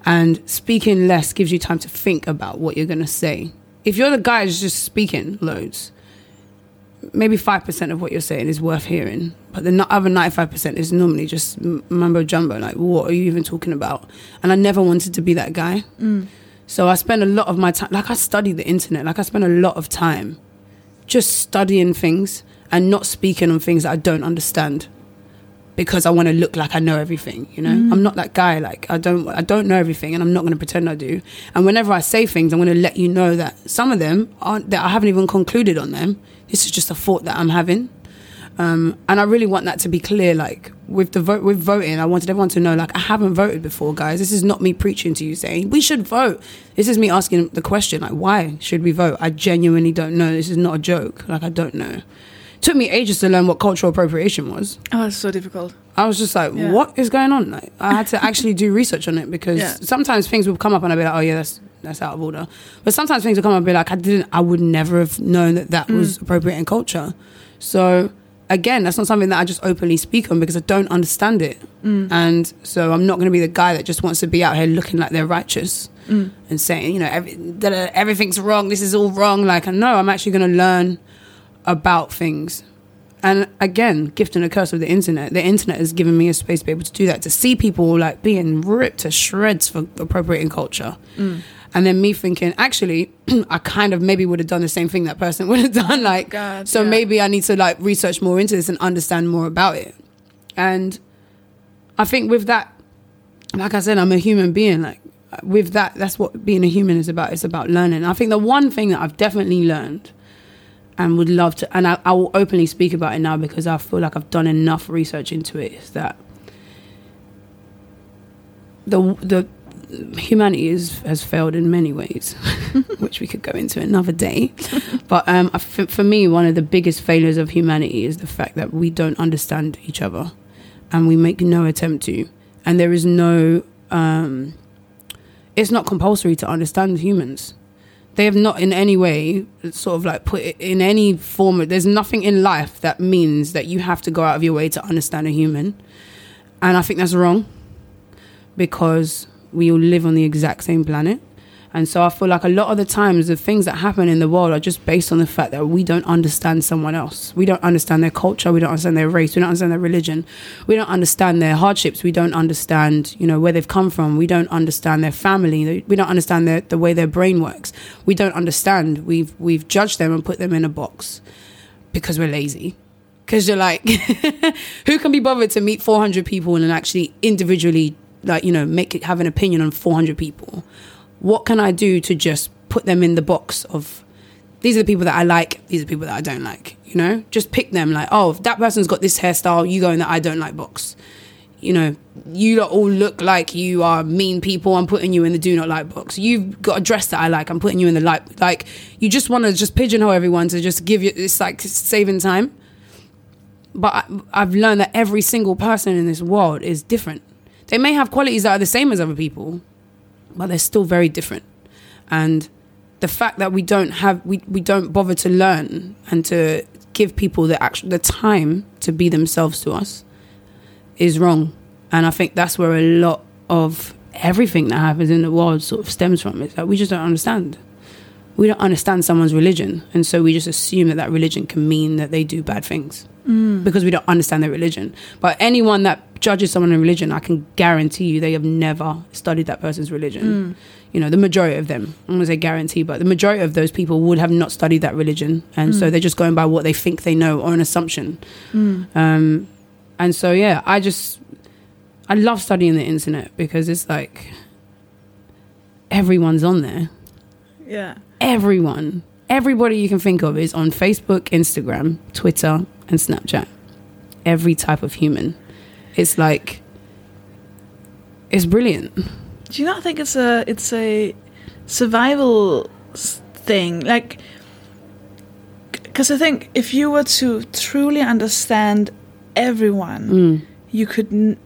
and speaking less gives you time to think about what you're gonna say. If you're the guy who's just speaking loads, maybe five percent of what you're saying is worth hearing, but the other ninety-five percent is normally just mumbo jumbo. Like, what are you even talking about? And I never wanted to be that guy. Mm. So I spend a lot of my time, like I study the internet, like I spend a lot of time just studying things and not speaking on things that I don't understand because I want to look like I know everything. You know, I'm not that guy. Like I don't, I don't know everything, and I'm not going to pretend I do. And whenever I say things, I'm going to let you know that some of them aren't that I haven't even concluded on them. This is just a thought that I'm having. Um, and I really want that to be clear. Like with the vote, with voting, I wanted everyone to know, like I haven't voted before, guys. This is not me preaching to you saying we should vote. This is me asking the question, like why should we vote? I genuinely don't know. This is not a joke. Like I don't know. Took me ages to learn what cultural appropriation was. Oh, it's so difficult. I was just like, Yeah. what is going on? Like, I had to actually do research on it because Yeah. sometimes things would come up and I'd be like, oh yeah, that's that's out of order. But sometimes things would come up and be like, I didn't, I would never have known that that was mm. appropriate in culture. So again, that's not something that I just openly speak on because I don't understand it. Mm. And so I'm not going to be the guy that just wants to be out here looking like they're righteous mm. and saying, you know, every, that uh, everything's wrong. This is all wrong. Like, no, I'm actually going to learn about things. And again, gift and a curse of the internet. The internet has given me a space to be able to do that, to see people like being ripped to shreds for appropriating culture. Mm. And then me thinking, actually, I kind of maybe would have done the same thing that person would have done. Like, God, so yeah. maybe I need to like research more into this and understand more about it. And I think with that, like I said, I'm a human being. Like with that, that's what being a human is about. It's about learning. I think the one thing that I've definitely learned and would love to, and I, I will openly speak about it now because I feel like I've done enough research into it. Is that the the humanity is, has failed in many ways, which we could go into another day. But um, I f- for me, one of the biggest failures of humanity is the fact that we don't understand each other, and we make no attempt to, and there is no. Um, it's not compulsory to understand humans. They have not in any way sort of like put it in any form. Of, there's nothing in life that means that you have to go out of your way to understand a human, and I think that's wrong because we all live on the exact same planet. And so I feel like a lot of the times the things that happen in the world are just based on the fact that we don't understand someone else. We don't understand their culture, we don't understand their race, we don't understand their religion, we don't understand their hardships, we don't understand, you know, where they've come from, we don't understand their family, we don't understand their, the way their brain works. We don't understand. We've we've judged them and put them in a box because we're lazy. Because you're like, who can be bothered to meet 400 people and actually individually, like, you know, make it, have an opinion on 400 people? What can I do to just put them in the box of these are the people that I like, these are the people that I don't like, you know? Just pick them like, oh, that person's got this hairstyle, you go in the I don't like box. You know, you all look like you are mean people. I'm putting you in the do not like box. You've got a dress that I like. I'm putting you in the like. Like you just want to just pigeonhole everyone to just give you. It's like saving time but I, I've learned that every single person in this world is different. They may have qualities that are the same as other people, but they're still very different. And the fact that we don't have we, we don't bother to learn and to give people the actual the time to be themselves to us is wrong. And I think that's where a lot of everything that happens in the world sort of stems from. Is that we just don't understand. We don't understand someone's religion, and so we just assume that that religion can mean that they do bad things Mm. because we don't understand their religion. But anyone that judges someone in religion, I can guarantee you they have never studied that person's religion. Mm. You know, the majority of them, I'm going to say guarantee, but the majority of those people would have not studied that religion. And so mm. they're just going by what they think they know or an assumption. Um, and so, yeah, I just, I love studying the internet because it's like everyone's on there Yeah. everyone, everybody you can think of is on Facebook, Instagram, Twitter, and Snapchat. Every type of human. It's like, it's brilliant. Do you not think it's a it's a survival thing? Like, because I think if you were to truly understand everyone, Mm. you could n-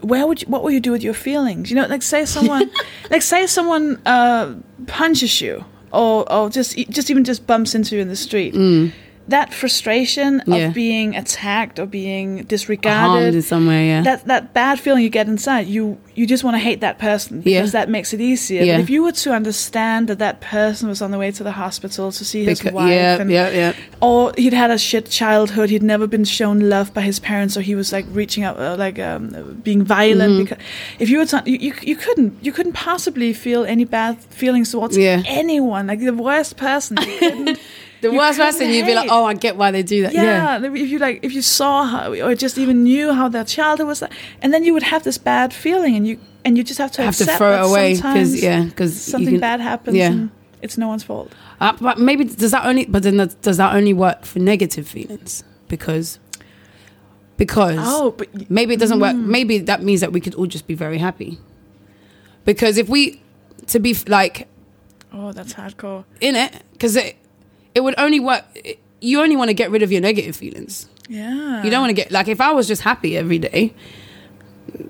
where would you, what will you do with your feelings? You know, like say someone, like say someone uh, punches you, or or just just even just bumps into you in the street. That frustration. Yeah. of being attacked or being disregarded Harmed in some way, yeah. that that bad feeling you get inside, you you just want to hate that person because Yeah. that makes it easier. Yeah. But if you were to understand that that person was on the way to the hospital to see his Beca- wife, yeah, and, yeah, yeah. or he'd had a shit childhood, he'd never been shown love by his parents, or he was like reaching out, uh, like um, being violent. Mm-hmm. Because if you were, to, you, you you couldn't you couldn't possibly feel any bad feelings towards anyone, like the worst person. The you worst person, you'd be like, oh, I get why they do that. Yeah, Yeah. if you like, if you saw how, or just even knew how their childhood was, like, and then you would have this bad feeling, and you and you just have to Have to throw it away because yeah, because something bad happens, yeah. and it's no one's fault. Uh, but maybe does that only? But then that, does that only work for negative feelings? Because because Oh, but maybe it doesn't work. Maybe that means that we could all just be very happy. Because if we to be f- like oh, that's hardcore. in it, because it it would only work. You only want to get rid of your negative feelings. Yeah, You don't want to get like if I was just happy every day,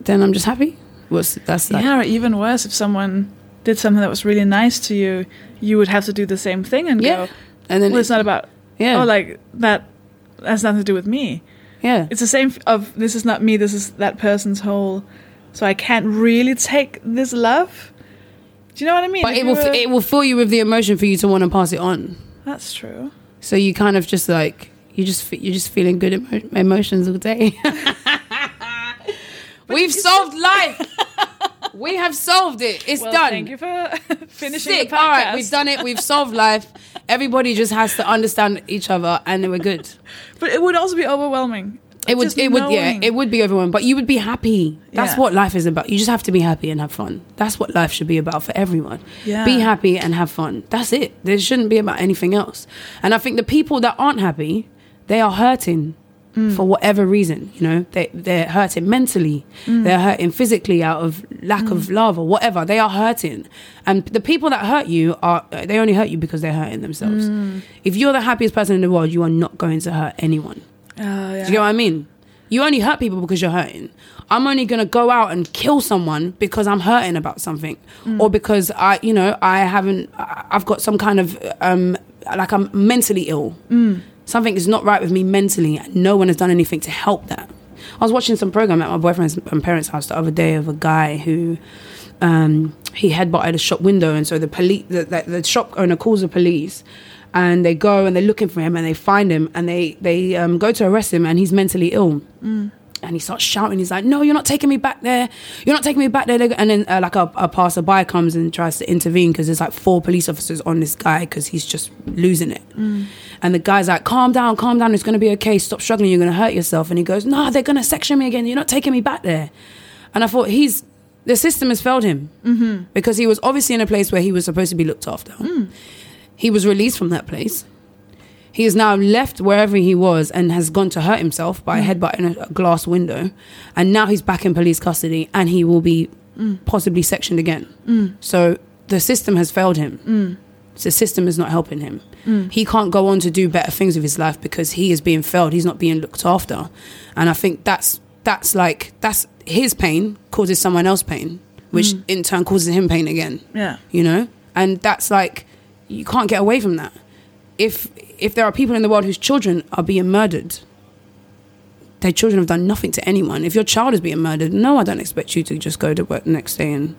then I'm just happy. What's that's like? yeah, or even worse, if someone did something that was really nice to you, you would have to do the same thing and Yeah. go. And then Well, it's not about. yeah, Oh, like that has nothing to do with me. yeah. It's the same of this is not me. This is that person's whole. So I can't really take this love. Do you know what I mean? But If it will were- it will fill you with the emotion for you to want to pass it on. That's true. So you kind of just like you just you're just feeling good emo- emotions all day. We've solved life. we have solved it. It's Well, done. thank you for finishing Sick. the All right, we've done it. We've solved life. Everybody just has to understand each other, and we're good. But it would also be overwhelming. It would. It would. Yeah. It would be overwhelming, but you would be happy. That's Yeah. what life is about. You just have to be happy and have fun. That's what life should be about for everyone. Yeah. Be happy and have fun. That's it. There shouldn't be about anything else. And I think the people that aren't happy, they are hurting. Mm. For whatever reason, you know, they they're hurting mentally, Mm. they're hurting physically out of lack of love or whatever. They are hurting, and the people that hurt you are they only hurt you because they're hurting themselves. Mm. If you're the happiest person in the world, you are not going to hurt anyone. Oh, yeah. Do you get what I mean? You only hurt people because you're hurting. I'm only gonna go out and kill someone because I'm hurting about something, or because I, you know, I haven't. I've got some kind of um, like I'm mentally ill. Something is not right with me mentally, no one has done anything to help that. I was watching some program at my boyfriend's parents' house the other day of a guy who um, he headbutted a shop window, and so the police, the, the, the shop owner calls the police, and they go and they're looking for him, and they find him, and they they um, go to arrest him, and he's mentally ill. And he starts shouting. He's like, "No, you're not taking me back there. You're not taking me back there." And then, uh, like a, a passerby comes and tries to intervene because there's like four police officers on this guy because he's just losing it. And the guy's like, "Calm down, calm down. It's gonna be okay. Stop struggling. You're gonna hurt yourself." And he goes, "No, they're gonna section me again. You're not taking me back there." And I thought he's the system has failed him mm-hmm. because he was obviously in a place where he was supposed to be looked after. He was released from that place. He has now left wherever he was and has gone to hurt himself by mm. headbutting a, a glass window, and now he's back in police custody and he will be mm. possibly sectioned again. Mm. So the system has failed him. The system is not helping him. He can't go on to do better things with his life because he is being failed. He's not being looked after, and I think that's that's like that's his pain causes someone else pain, which in turn causes him pain again Yeah. you know and that's like you can't get away from that. If if there are people in the world whose children are being murdered their children have done nothing to anyone. If your child is being murdered no i don't expect you to just go to work the next day and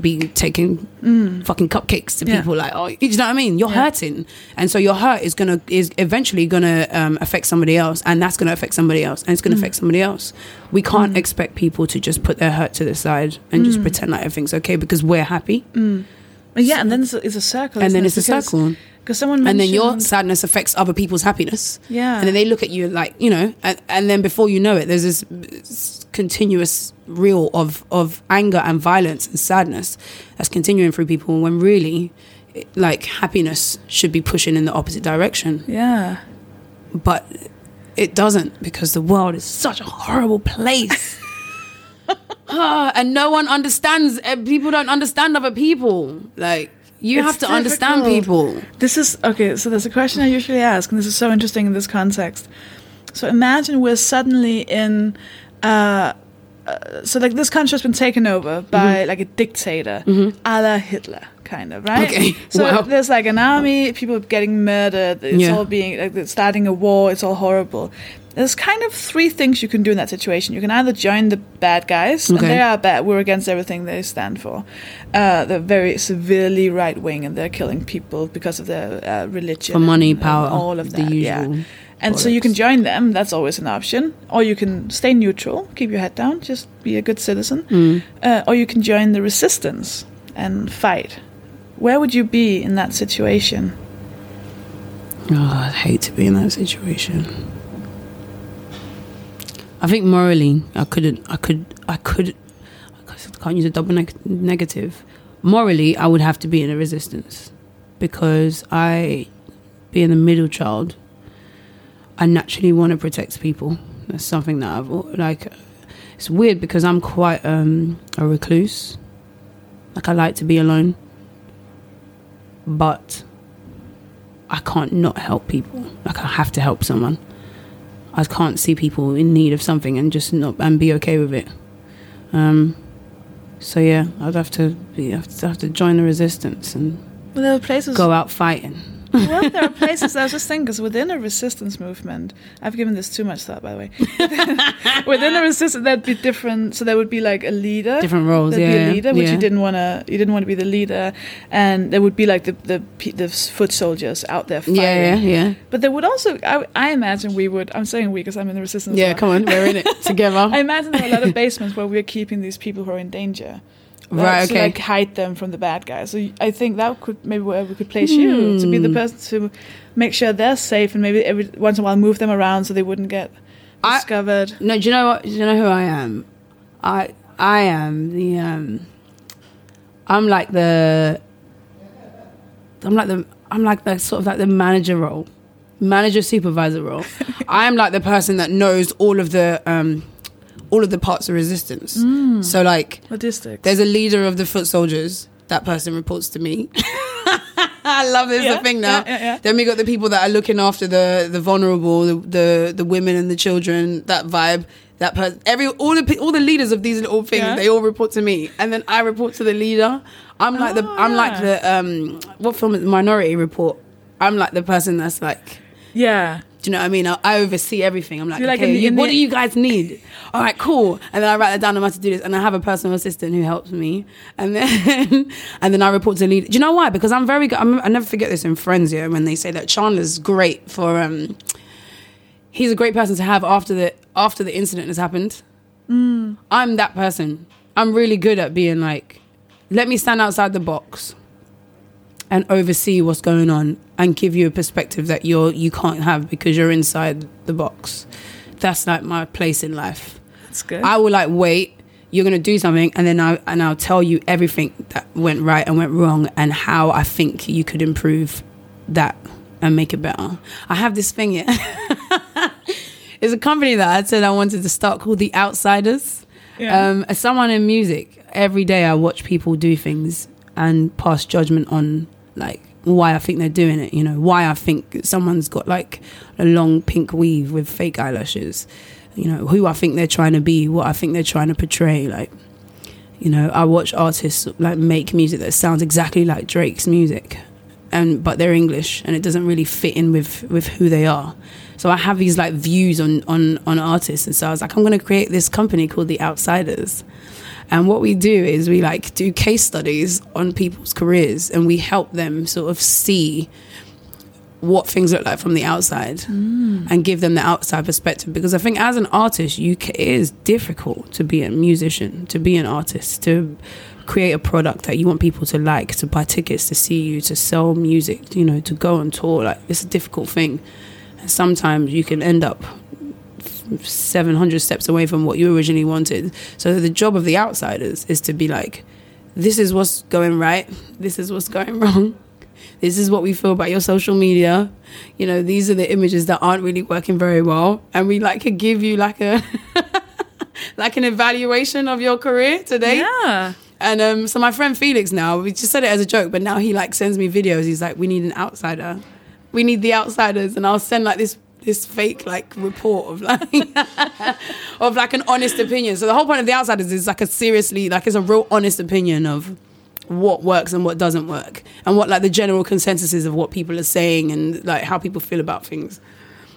be taking mm. fucking cupcakes to Yeah. people like oh you know what i mean? You're Yeah. hurting. And so your hurt is gonna is eventually gonna um, affect somebody else and that's gonna affect somebody else and it's gonna mm. affect somebody else. We can't mm. expect people to just put their hurt to the side and just pretend like everything's okay because we're happy Yeah, and then it's a, it's a circle. and then it? it's a Because- circle Because someone and then your sadness affects other people's happiness Yeah. and then they look at you like you know and, and then before you know it there's this, continuous reel of of anger and violence and sadness that's continuing through people when really like happiness should be pushing in the opposite direction Yeah. but it doesn't because the world is such a horrible place and no one understands eh, people don't understand other people like you It's have to understand people This is okay. So there's a question I usually ask, and this is so interesting in this context. So imagine we're suddenly in uh, uh, so like this country has been taken over by like a dictator, a la Hitler, kind of right. Okay. So Wow. there's like an army, people getting murdered. It's Yeah. all being like starting a war. It's all horrible. There's kind of three things you can do in that situation. You can either join the bad guys, and they are bad. We're against everything they stand for. Uh, they're very severely right wing, and they're killing people because of their uh, religion, For money, and- and power, all of the that. yeah. usual And so you can join them. That's always an option. Or you can stay neutral, keep your head down, just be a good citizen. Mm. Uh, or you can join the resistance and fight. Where would you be in that situation? Oh, I'd hate to be in that situation. I think morally, I couldn't. I could. I could. I can't use a double neg- negative. Morally, I would have to be in a resistance because I, being the middle child, I naturally want to protect people. That's something that I've like. It's weird because I'm quite um, a recluse. Like I like to be alone, but I can't not help people. Like I have to help someone. I can't see people in need of something and just not and be okay with it. Um, so yeah, I'd have to be have to, have to join the resistance and Well, there are places. go out fighting. Well, there are places. I was just thinking, because within a resistance movement, I've given this too much thought, by the way. within a resistance, that'd be different. So there would be like a leader. Different roles, There'd yeah, be a leader, which yeah. you didn't want to. You didn't want to be the leader, and there would be like the the the foot soldiers out there fighting. Yeah, yeah, yeah. But there would also, I, I imagine we would. I'm saying we because I'm in the resistance. Yeah, well. come on, we're in it together. I imagine there are a lot of basements where we're keeping these people who are in danger. Right, To okay. like hide them from the bad guys. So I think that could maybe where we could place you to be the Hmm. person to make sure they're safe and maybe every once in a while move them around so they wouldn't get I- discovered. No, do you know what? Do you know who I am? I I am the um. I'm like the. I'm like the I'm like the sort of like the manager role, manager supervisor role. I'm like the person that knows all of the um, all of the parts of resistance. So like, Logistics. there's a leader of the foot soldiers. That person reports to me. I love this Yeah, thing now. yeah, yeah, yeah. Then we got the people that are looking after the the vulnerable, the the, the women and the children. That vibe. That person. Every all the all the leaders of these little things. They all report to me, and then I report to the leader. I'm like the Oh, I'm like the um what film is it? Minority Report. I'm like the person that's like. yeah. Do you know what I mean? I, I oversee everything. I'm like, You're okay, the- you- in what do you guys need? All right, cool. And then I write that down. I'm about to do this, and I have a personal assistant who helps me. And then, and then I report to the leader. Do you know why? Because I'm very good. I'm, I never forget this in Friends. Yeah, when they say that Chandler's great for, um, he's a great person to have after the after the incident has happened. I'm that person. I'm really good at being like, let me stand outside the box and oversee what's going on and give you a perspective that you're you can't have because you're inside the box. That's like my place in life. That's good. I will like wait. You're gonna do something, and then I and I'll tell you everything that went right and went wrong, and how I think you could improve that and make it better. I have this thing here. it's a company that I said I wanted to start called The Outsiders. Yeah. Um, as someone in music, every day I watch people do things and pass judgment on like why I think they're doing it. You know, why I think someone's got like a long pink weave with fake eyelashes. You know, who I think they're trying to be, what I think they're trying to portray. Like, you know, I watch artists like make music that sounds exactly like Drake's music, and but they're English and it doesn't really fit in with with who they are. So I have these like views on on on artists, and so I was like, I'm going to create this company called The Outsiders. And what we do is we like do case studies on people's careers, and we help them sort of see what things look like from the outside mm. and give them the outside perspective. Because i think as an artist you ca- it is difficult to be a musician to be an artist to create a product that you want people to like to buy tickets to see you to sell music you know to go on tour. Like it's a difficult thing. And sometimes you can end up 700 steps away from what you originally wanted. So the job of the outsiders is to be like this is what's going right this is what's going wrong this is what we feel about your social media. You know these are the images that aren't really working very well and we like could give you like a like an evaluation of your career today. Yeah. and um so my friend felix now we just said it as a joke but now he like sends me videos. He's like we need an outsider. We need the outsiders. And i'll send like this this fake like report of like of like an honest opinion. So the whole point of the outsiders is it's like a seriously like it's a real honest opinion of what works and what doesn't work and what like the general consensus is of what people are saying and like how people feel about things.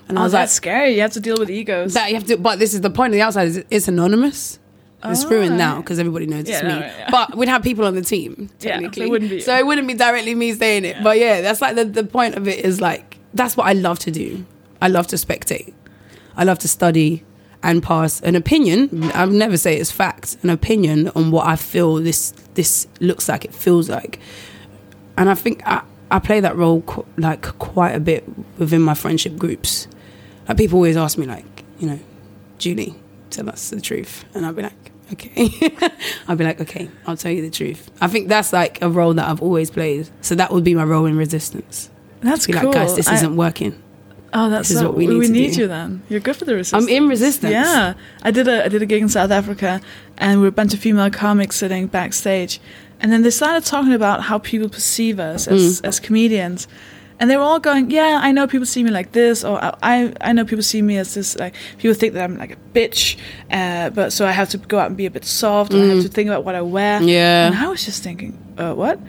And I Oh, was that's like, scary. You have to deal with egos. that you have to. But this is the point of the outsiders. It's anonymous. It's Oh, ruined now because everybody knows Yeah, it's no, me. yeah. But we'd have people on the team Yeah, so it technically, wouldn't be so it wouldn't be directly me saying it. But yeah, that's like the the point of it is like that's what I love to do. I love to spectate. I love to study and pass an opinion. I'll never say it's fact. An opinion on what I feel this this looks like. It feels like, and I think I I play that role qu- like quite a bit within my friendship groups. Like people always ask me like, you know, Julie, tell us the truth, and I'll be like, okay. I'll be like, okay, I'll tell you the truth. I think that's like a role that I've always played. So that would be my role in resistance. that's Be cool. like, guys, this I- isn't working. Oh, that's This is what we need. we need do. you then. You're good for the resistance. I'm in resistance. Yeah, I did a I did a gig in South Africa, and we were a bunch of female comics sitting backstage, and then they started talking about how people perceive us as Mm. as comedians, and they were all going, "Yeah, I know people see me like this, or I I know people see me as this like people think that I'm like a bitch, uh, but so I have to go out and be a bit soft, or I have to think about what I wear." Mm. Yeah. and I was just thinking, uh, what?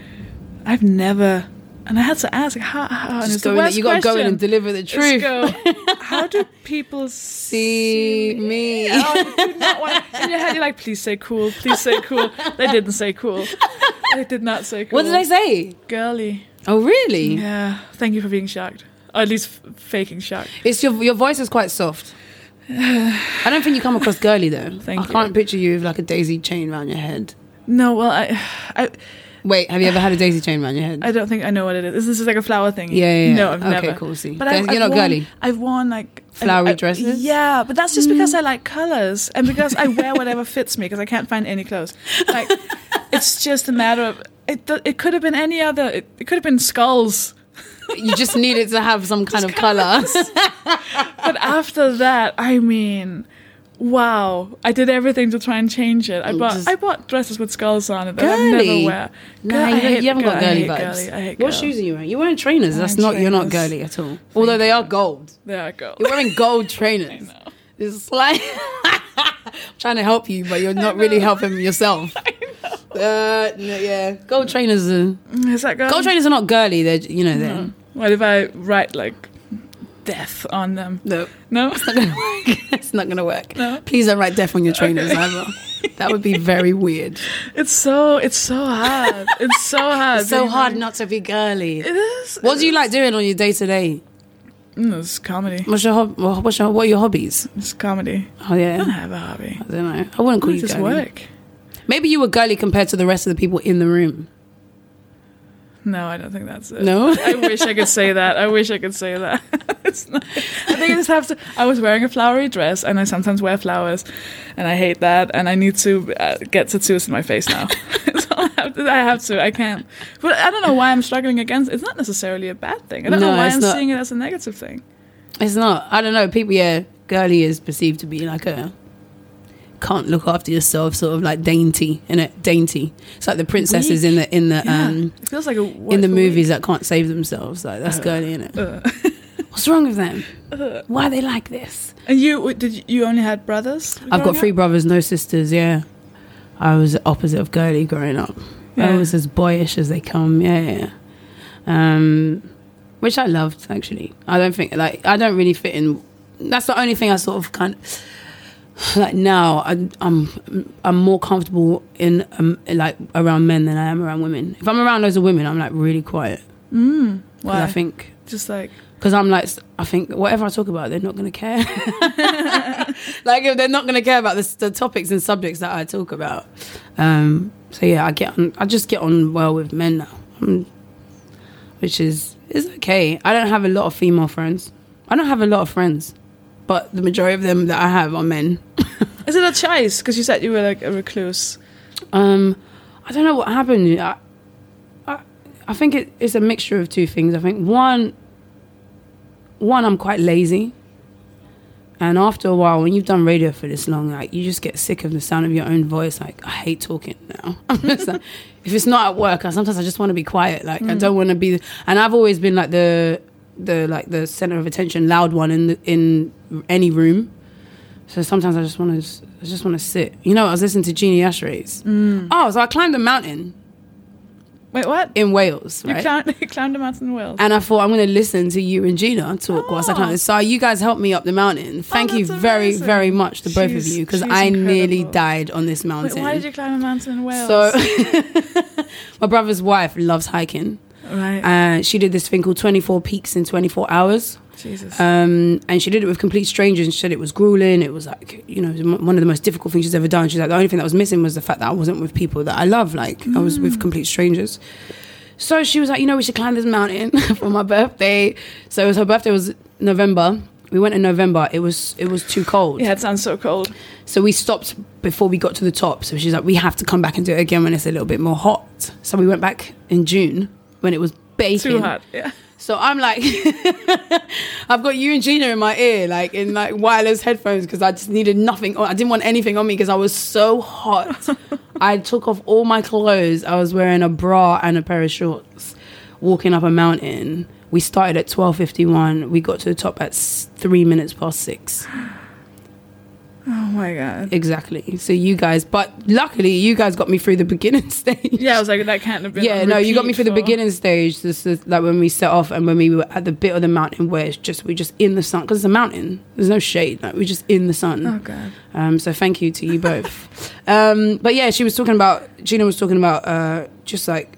I've never. And I had to ask, how? how and it's the in, you got to go in and deliver the truth. go, how do people See me. Oh, you do not want in your head. You're like, please say cool, please say cool. They didn't say cool. They did not say cool. What did they say? Girly. Oh, really? Yeah. Thank you for being shocked, or at least f- faking shocked. It's your your voice is quite soft. I don't think you come across girly though. Thank I you. can't picture you with like a daisy chain around your head. No, well, I, I, Wait, have you ever had a daisy chain around your head? I don't think I know what it is. This is like a flower thing. Yeah, yeah, yeah. No, I've Okay, never. cool, see. But I've, you're I've not worn, girly. I've worn like Flowery I- I- dresses? Yeah, but that's just because mm. I like colors and because I wear whatever fits me because I can't find any clothes. Like, it's just a matter of it. It could have been any other. It, it could have been skulls. you just needed to have some kind of color. but after that, I mean, wow! I did everything to try and change it. I bought Just- I bought dresses with skulls on it that I never wear. Nah, Girl, I you, hate- you haven't got girl, I girly vibes. girly. What shoes are you wearing? You're wearing trainers. I'm That's not. You're not girly at all. Although they are gold. There I go. You're wearing gold trainers. know. It's like I'm trying to help you, but you're not really helping yourself. Uh, no, yeah, gold trainers. Are, Is that girl? gold trainers are not girly. They're you know they're What if I write like death on them? no. No. It's not gonna work. it's not gonna work. No. Please don't write death on your trainers either. That would be very weird. It's so it's so hard. It's so hard. It's so being hard like- not to be girly. It is. What do you like doing on your day to day? Mm, it's comedy. What's your hob- what's your what are your hobbies? It's comedy. Oh I yeah, don't have a hobby. I don't know. I wouldn't call I you just girly. work. Maybe you were girly compared to the rest of the people in the room. No, I don't think that's it. No? I wish I could say that. I wish I could say that. it's not, I think I just have to. I was wearing a flowery dress, and I sometimes wear flowers, and I hate that. And I need to uh, get tattoos in my face now. so I have, to, I have to. I can't. But I don't know why I'm struggling against. It's not necessarily a bad thing. I don't No, know why I'm not. seeing it as a negative thing. It's not. I don't know. People, yeah, girly is perceived to be like a can't look after yourself, sort of like dainty, in it dainty. It's like the princesses in the in the Yeah, um it feels like a in the movies that can't save themselves. Like that's girly, in it. Uh, What's wrong with them? Why are they like this? and you did you, you only had brothers? I've got three up? brothers, no sisters. Yeah, I was the opposite of girly growing up. I was as boyish as they come. Yeah, yeah. Um, which I loved actually. I don't think like I don't really fit in. That's the only thing I sort of kind like now. I, I'm I'm more comfortable in um, like around men than I am around women. If I'm around loads of women, I'm like really quiet. Mm, why? I think just like because I'm like, I think whatever I talk about, they're not going to care. like, if they're not going to care about the, the topics and subjects that I talk about. Um, so yeah, I get on. I just get on well with men now, um, which is is okay. I don't have a lot of female friends. I don't have a lot of friends, but the majority of them that I have are men. is it a choice? Because you said you were like a recluse. Um, I don't know what happened. I, I, I think it, it's a mixture of two things. I think one, one I'm quite lazy, and after a while, when you've done radio for this long, like you just get sick of the sound of your own voice. Like I hate talking now. Like, if it's not at work, I sometimes I just want to be quiet. Like I don't want to be. And I've always been like the the like the center of attention, loud one in the, in any room. So sometimes I just want to, I just want to sit. You know, I was listening to Gina Yashere's. Mm. Oh, so I climbed a mountain Wait, what? in Wales, You right? climbed, you climbed a mountain in Wales. and I thought I'm going to listen to you and Gina talk whilst I Oh. climb. So you guys helped me up the mountain. Thank you very, amazing. very much to both of you because she's I nearly died on this Wait, mountain. why did you climb a mountain in Wales? So my brother's wife loves hiking. Right. Uh, she did this thing called 24 peaks in 24 hours. Jesus. Um, and she did it with complete strangers. And she said it was grueling. It was like, you know, one of the most difficult things she's ever done. She's like, the only thing that was missing was the fact that I wasn't with people that I love. Like, I was with complete strangers. So she was like, you know, we should climb this mountain for my birthday. So it was her birthday was November. We went in November. It was it was too cold. yeah, it sounds so cold. So we stopped before we got to the top. So she's like, we have to come back and do it again when it's a little bit more hot. So we went back in June when it was baking. Too hot. Yeah. So I'm like, I've got you and Gina in my ear, like in like wireless headphones, because I just needed nothing. I didn't want anything on me because I was so hot. I took off all my clothes. I was wearing a bra and a pair of shorts, walking up a mountain. We started at twelve fifty one. We got to the top at three minutes past six. Oh my god. Exactly. So you guys, but luckily you guys got me through the beginning stage. Yeah, I was like, that can't have been. Yeah, no, you got me through the beginning stage. This is like when we set off and when we were at the bit of the mountain where it's just we're just in the sun because it's a mountain. There's no shade. Like we're just in the sun. Oh god. Um, so thank you to you both. um, but yeah, she was talking about Gina was talking about uh, just like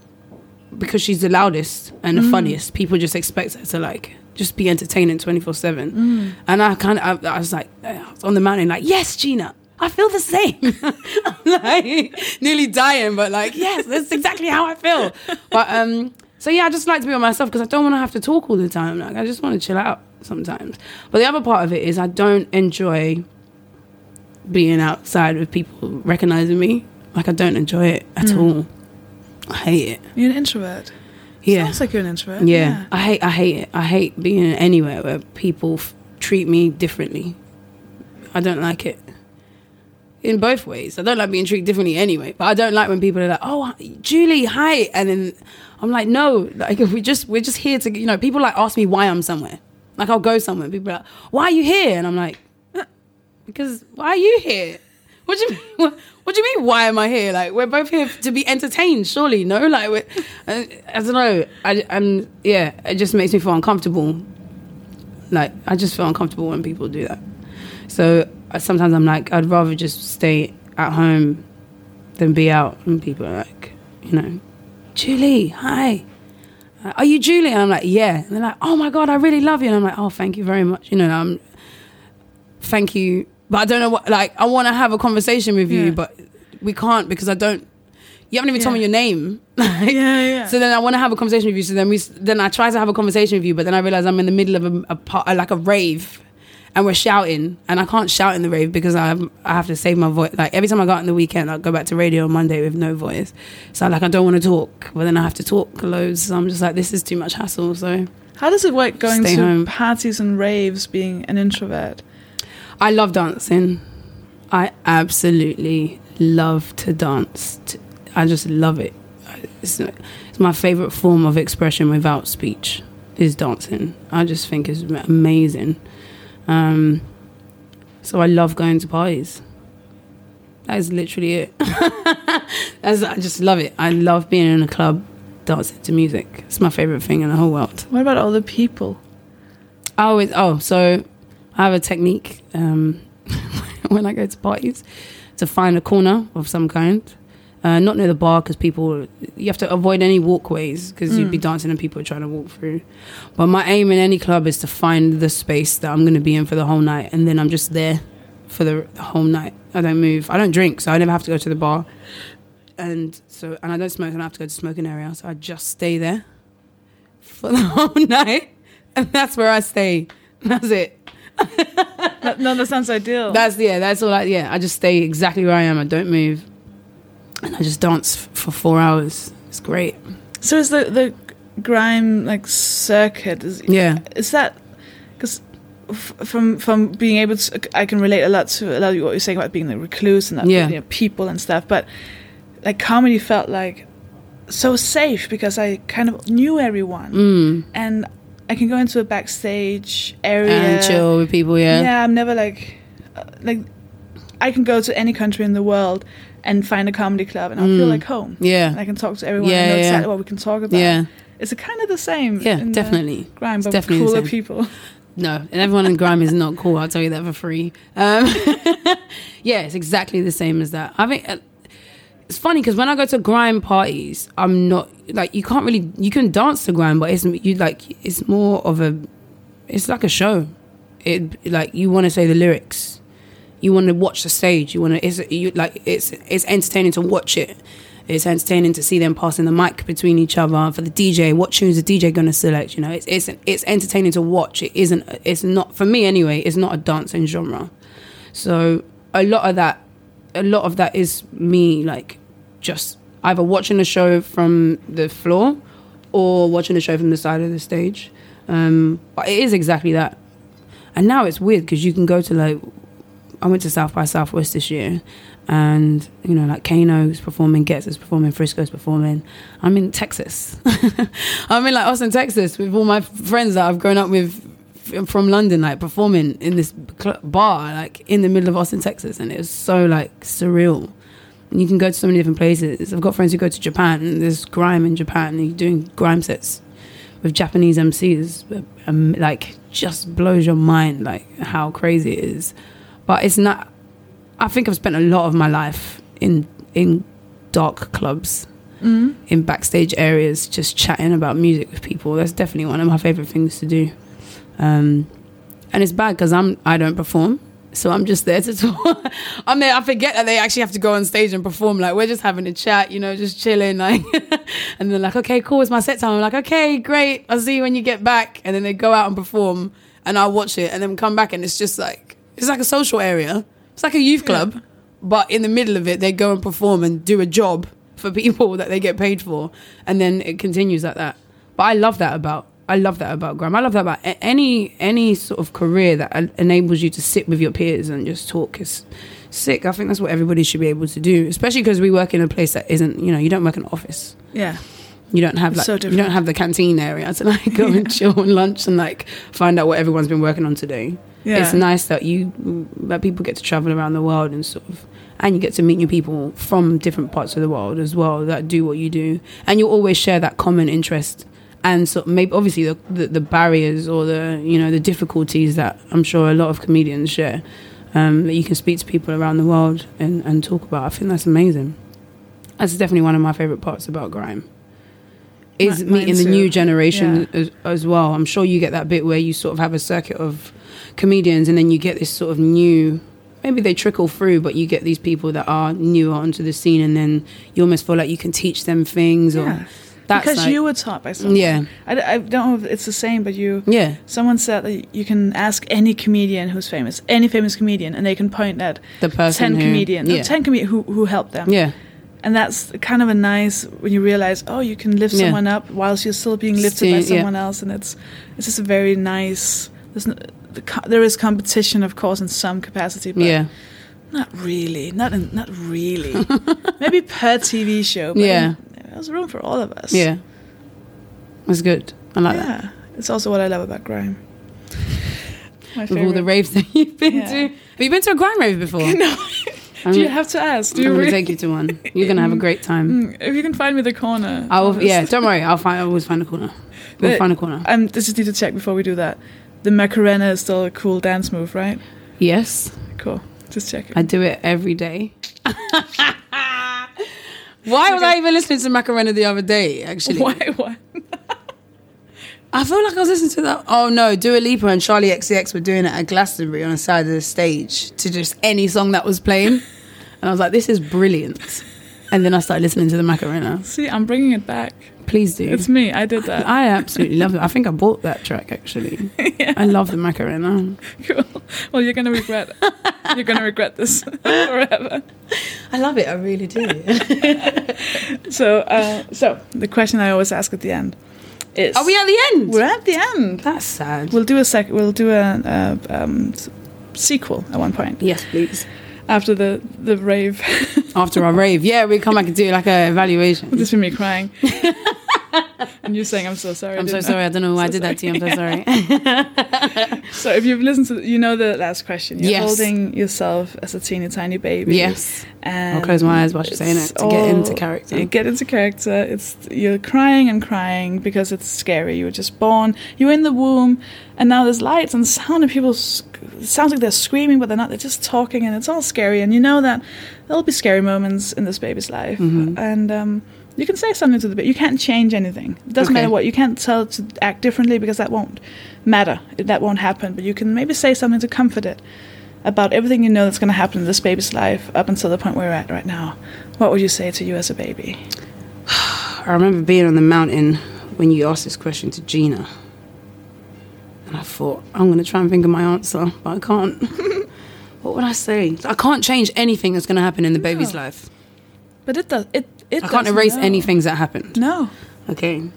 because she's the loudest and the Mm. funniest, people just expect her to like just be entertaining twenty four seven. Mm. And I kind of I, I was like I was on the mountain like yes, Gina. I feel the same. Like nearly dying, but like, yes, that's exactly how I feel. But um, so yeah, I just like to be on myself because I don't want to have to talk all the time. Like, I just want to chill out sometimes. But the other part of it is I don't enjoy being outside with people recognizing me. Like, I don't enjoy it at all. I hate it. You're an introvert. Yeah. Sounds like you're an introvert. Yeah, I hate. I hate it. I hate being anywhere where people f- treat me differently. I don't like it. In both ways, I don't like being treated differently anyway. But I don't like when people are like, "Oh, Julie, hi," and then I'm like, "No, like we just we're just here to you know." People like ask me why I'm somewhere. Like I'll go somewhere, people are like, "Why are you here?" And I'm like, "Uh, "Because why are you here?" What do you mean? What, what do you mean? Why am I here? Like we're both here to be entertained, surely. No, like I, I don't know. I, I'm yeah. It just makes me feel uncomfortable. Like I just feel uncomfortable when people do that. So I, sometimes I'm like, I'd rather just stay at home than be out. And people are like, you know, Julie, hi. Uh, Are you Julie? And I'm like, yeah. And they're like, oh my god, I really love you. And I'm like, oh, thank you very much. You know, I'm thank you. But I don't know what, like, I want to have a conversation with you, Yeah. but we can't because I don't, you haven't even told me your name. Yeah, yeah. So then I want to have a conversation with you. So then we, then I try to have a conversation with you, but then I realize I'm in the middle of a, a part, like a rave, and we're shouting, and I can't shout in the rave because I, I have to save my voice. Like every time I go out in the weekend, I go back to radio on Monday with no voice. So like I don't want to talk, but then I have to talk loads. So I'm just like, this is too much hassle. So How does it work going Stay to home. parties and raves being an introvert? I love dancing. I absolutely love to dance. I just love it. It's, it's my favorite form of expression without speech is dancing. I just think it's amazing. Um, so I love going to parties. That is literally it. That's, I just love it. I love being in a club dancing to music. It's my favorite thing in the whole world. What about all the people? Oh, it, oh, so I have a technique um, when I go to parties to find a corner of some kind. Uh, not near the bar because people, you have to avoid any walkways because you'd be dancing and people are trying to walk through. But my aim in any club is to find the space that I'm going to be in for the whole night and then I'm just there for the, the whole night. I don't move. I don't drink, so I never have to go to the bar. And so, and I don't smoke, and I have to go to smoking area, so I just stay there for the whole night, and that's where I stay. That's it. No, that sounds ideal. That's yeah. That's all. I yeah. I just stay exactly where I am. I don't move, and I just dance f- for four hours. It's great. so is the the grime like circuit? Is, Yeah. Is that because from from being able to, I can relate a lot to a lot of what you're saying about being the recluse and that Yeah. you know, people and stuff. But like comedy felt like so safe because I kind of knew everyone Mm. and I can go into a backstage area and chill with people. Yeah, Yeah, I'm never like uh, like I can go to any country in the world and find a comedy club and I'll feel Mm. like home. yeah, And I can talk to everyone. Yeah, and know yeah. exactly what we can talk about. yeah, It's kind of the same. yeah. Definitely. grime, but definitely cooler people. No, and everyone in grime is not cool. I'll tell you that for free. Um, yeah, it's exactly the same as that. I think uh, it's funny because when I go to grime parties, I'm not like you can't really you can dance to grime, but it's you like it's more of a it's like a show. It like you want to say the lyrics, you want to watch the stage. You want to it's you like it's it's entertaining to watch it. It's entertaining to see them passing the mic between each other for the DJ. What tunes the DJ going to select? You know, it's it's it's entertaining to watch. It isn't. It's not for me anyway. It's not a dancing genre. So a lot of that, a lot of that is me like just either watching a show from the floor or watching a show from the side of the stage. Um, but it is exactly that. And now it's weird because you can go to like, I went to South by Southwest this year, and you know like Kano's performing, Ghetts is performing, Frisco's performing. I'm in Texas. I'm in like Austin, Texas, with all my friends that I've grown up with from London, like performing in this bar, like in the middle of Austin, Texas, and it was so like surreal. And you can go to so many different places. I've got friends who go to Japan, there's grime in Japan, and you're doing grime sets with Japanese MCs. Um, like, just blows your mind, like how crazy it is. But it's not. I think I've spent a lot of my life in in dark clubs, Mm. in backstage areas, just chatting about music with people. That's definitely one of my favorite things to do. Um, and it's bad because I'm I don't perform, so I'm just there to talk. I'm there. I forget that they actually have to go on stage and perform. Like we're just having a chat, you know, just chilling. Like, and they're like, "Okay, cool, it's my set time." I'm like, "Okay, great. I'll see you when you get back." And then they go out and perform, and I'll watch it, and then come back, and it's just like it's like a social area. It's like a youth club, but in the middle of it, they go and perform and do a job for people that they get paid for, and then it continues like that. But I love that about I love that about grime. I love that about any any sort of career that enables you to sit with your peers and just talk. is sick. I think that's what everybody should be able to do, especially because we work in a place that isn't. You know, you don't work in an office. Yeah. You don't have like So you don't have the canteen area to like go and chill and lunch and like find out what everyone's been working on today. Yeah. It's nice that you that people get to travel around the world and sort of and you get to meet new people from different parts of the world as well that do what you do and you always share that common interest and so maybe obviously the, the the barriers or the you know the difficulties that I'm sure a lot of comedians share um, that you can speak to people around the world and, and talk about. I think that's amazing. That's definitely one of my favorite parts about grime. Is Mi- mine meeting the new generation Yeah. as, as well. I'm sure you get that bit where you sort of have a circuit of comedians, and then you get this sort of new. Maybe they trickle through, but you get these people that are newer onto the scene, and then you almost feel like you can teach them things. Or Yeah. That's because like- you were taught by someone. yeah, I don't know if it's the same, but you. yeah, Someone said that you can ask any comedian who's famous, any famous comedian, and they can point at the person ten who, comedians, yeah, ten comedians who who helped them. yeah, And that's kind of a nice when you realize, oh, you can lift Yeah. someone up whilst you're still being lifted by Still- yeah. someone else, and it's it's just a very nice. There's no, the, there is competition, of course, in some capacity, but yeah, not really, not in, not really. Maybe per TV show, but Yeah. There's room for all of us. yeah. It's good. I like that. yeah. It's also what I love about grime. With all the raves that you've been Yeah. to. Have you been to a grime rave before? no, I'm do you have to ask? Do I'm you gonna take you to one. You're gonna have a great time. Mm, if you can find me the corner, I will. Yeah, don't worry. I'll find. I always find a corner. We'll But- find a corner. Um, this just need to check before we do that. The Macarena is still a cool dance move, right? Yes, Cool. Just checking. I do it every day. Why was I even listening to Macarena the other day? Actually, Why? Why? I feel like I was listening to that. Oh no, Dua Lipa and Charli XCX were doing it at Glastonbury on the side of the stage to just any song that was playing, and I was like, "This is brilliant." And then I started listening to the Macarena. See, I'm bringing it back. Please do. It's me. I did that. I absolutely love it. I think I bought that track actually. yeah. I love the Macarena. cool. Well, you're gonna regret. you're gonna regret this forever. I love it. I really do. So, uh, so the question I always ask at the end is: Are we at the end? We're at the end. That's sad. We'll do a sec. We'll do a, a um, sequel at one point yes, please. After the the rave. After our rave, yeah, we come back and do like a evaluation. This be me crying. and you're saying, "I'm so sorry." I I'm so didn't know." sorry. I don't know why I So did that to you. I'm so sorry. So if you've listened to, you know the last question. You're Yes. holding yourself as a teeny tiny baby. yes. And I'll close my eyes while she's saying it to get into character. You get into character. It's you're crying and crying because it's scary. You were just born. You're in the womb, and now there's lights and sound, and people. It sounds like they're screaming, but they're not. They're just talking, and it's all scary. And you know that there'll be scary moments in this baby's life, Mhm. and um, you can say something to the baby. You can't change anything. It doesn't Okay. matter what. You can't tell it to act differently because that won't matter. That won't happen. But you can maybe say something to comfort it about everything you know that's going to happen in this baby's life up until the point where we're at right now. What would you say to you as a baby? I remember being on the mountain when you asked this question to Gina. And I thought, I'm going to try and think of my answer, but I can't. what would I say? I can't change anything that's going to happen in the baby's No. life. But it does. It. it I can't erase know. any things that happened. No. Okay.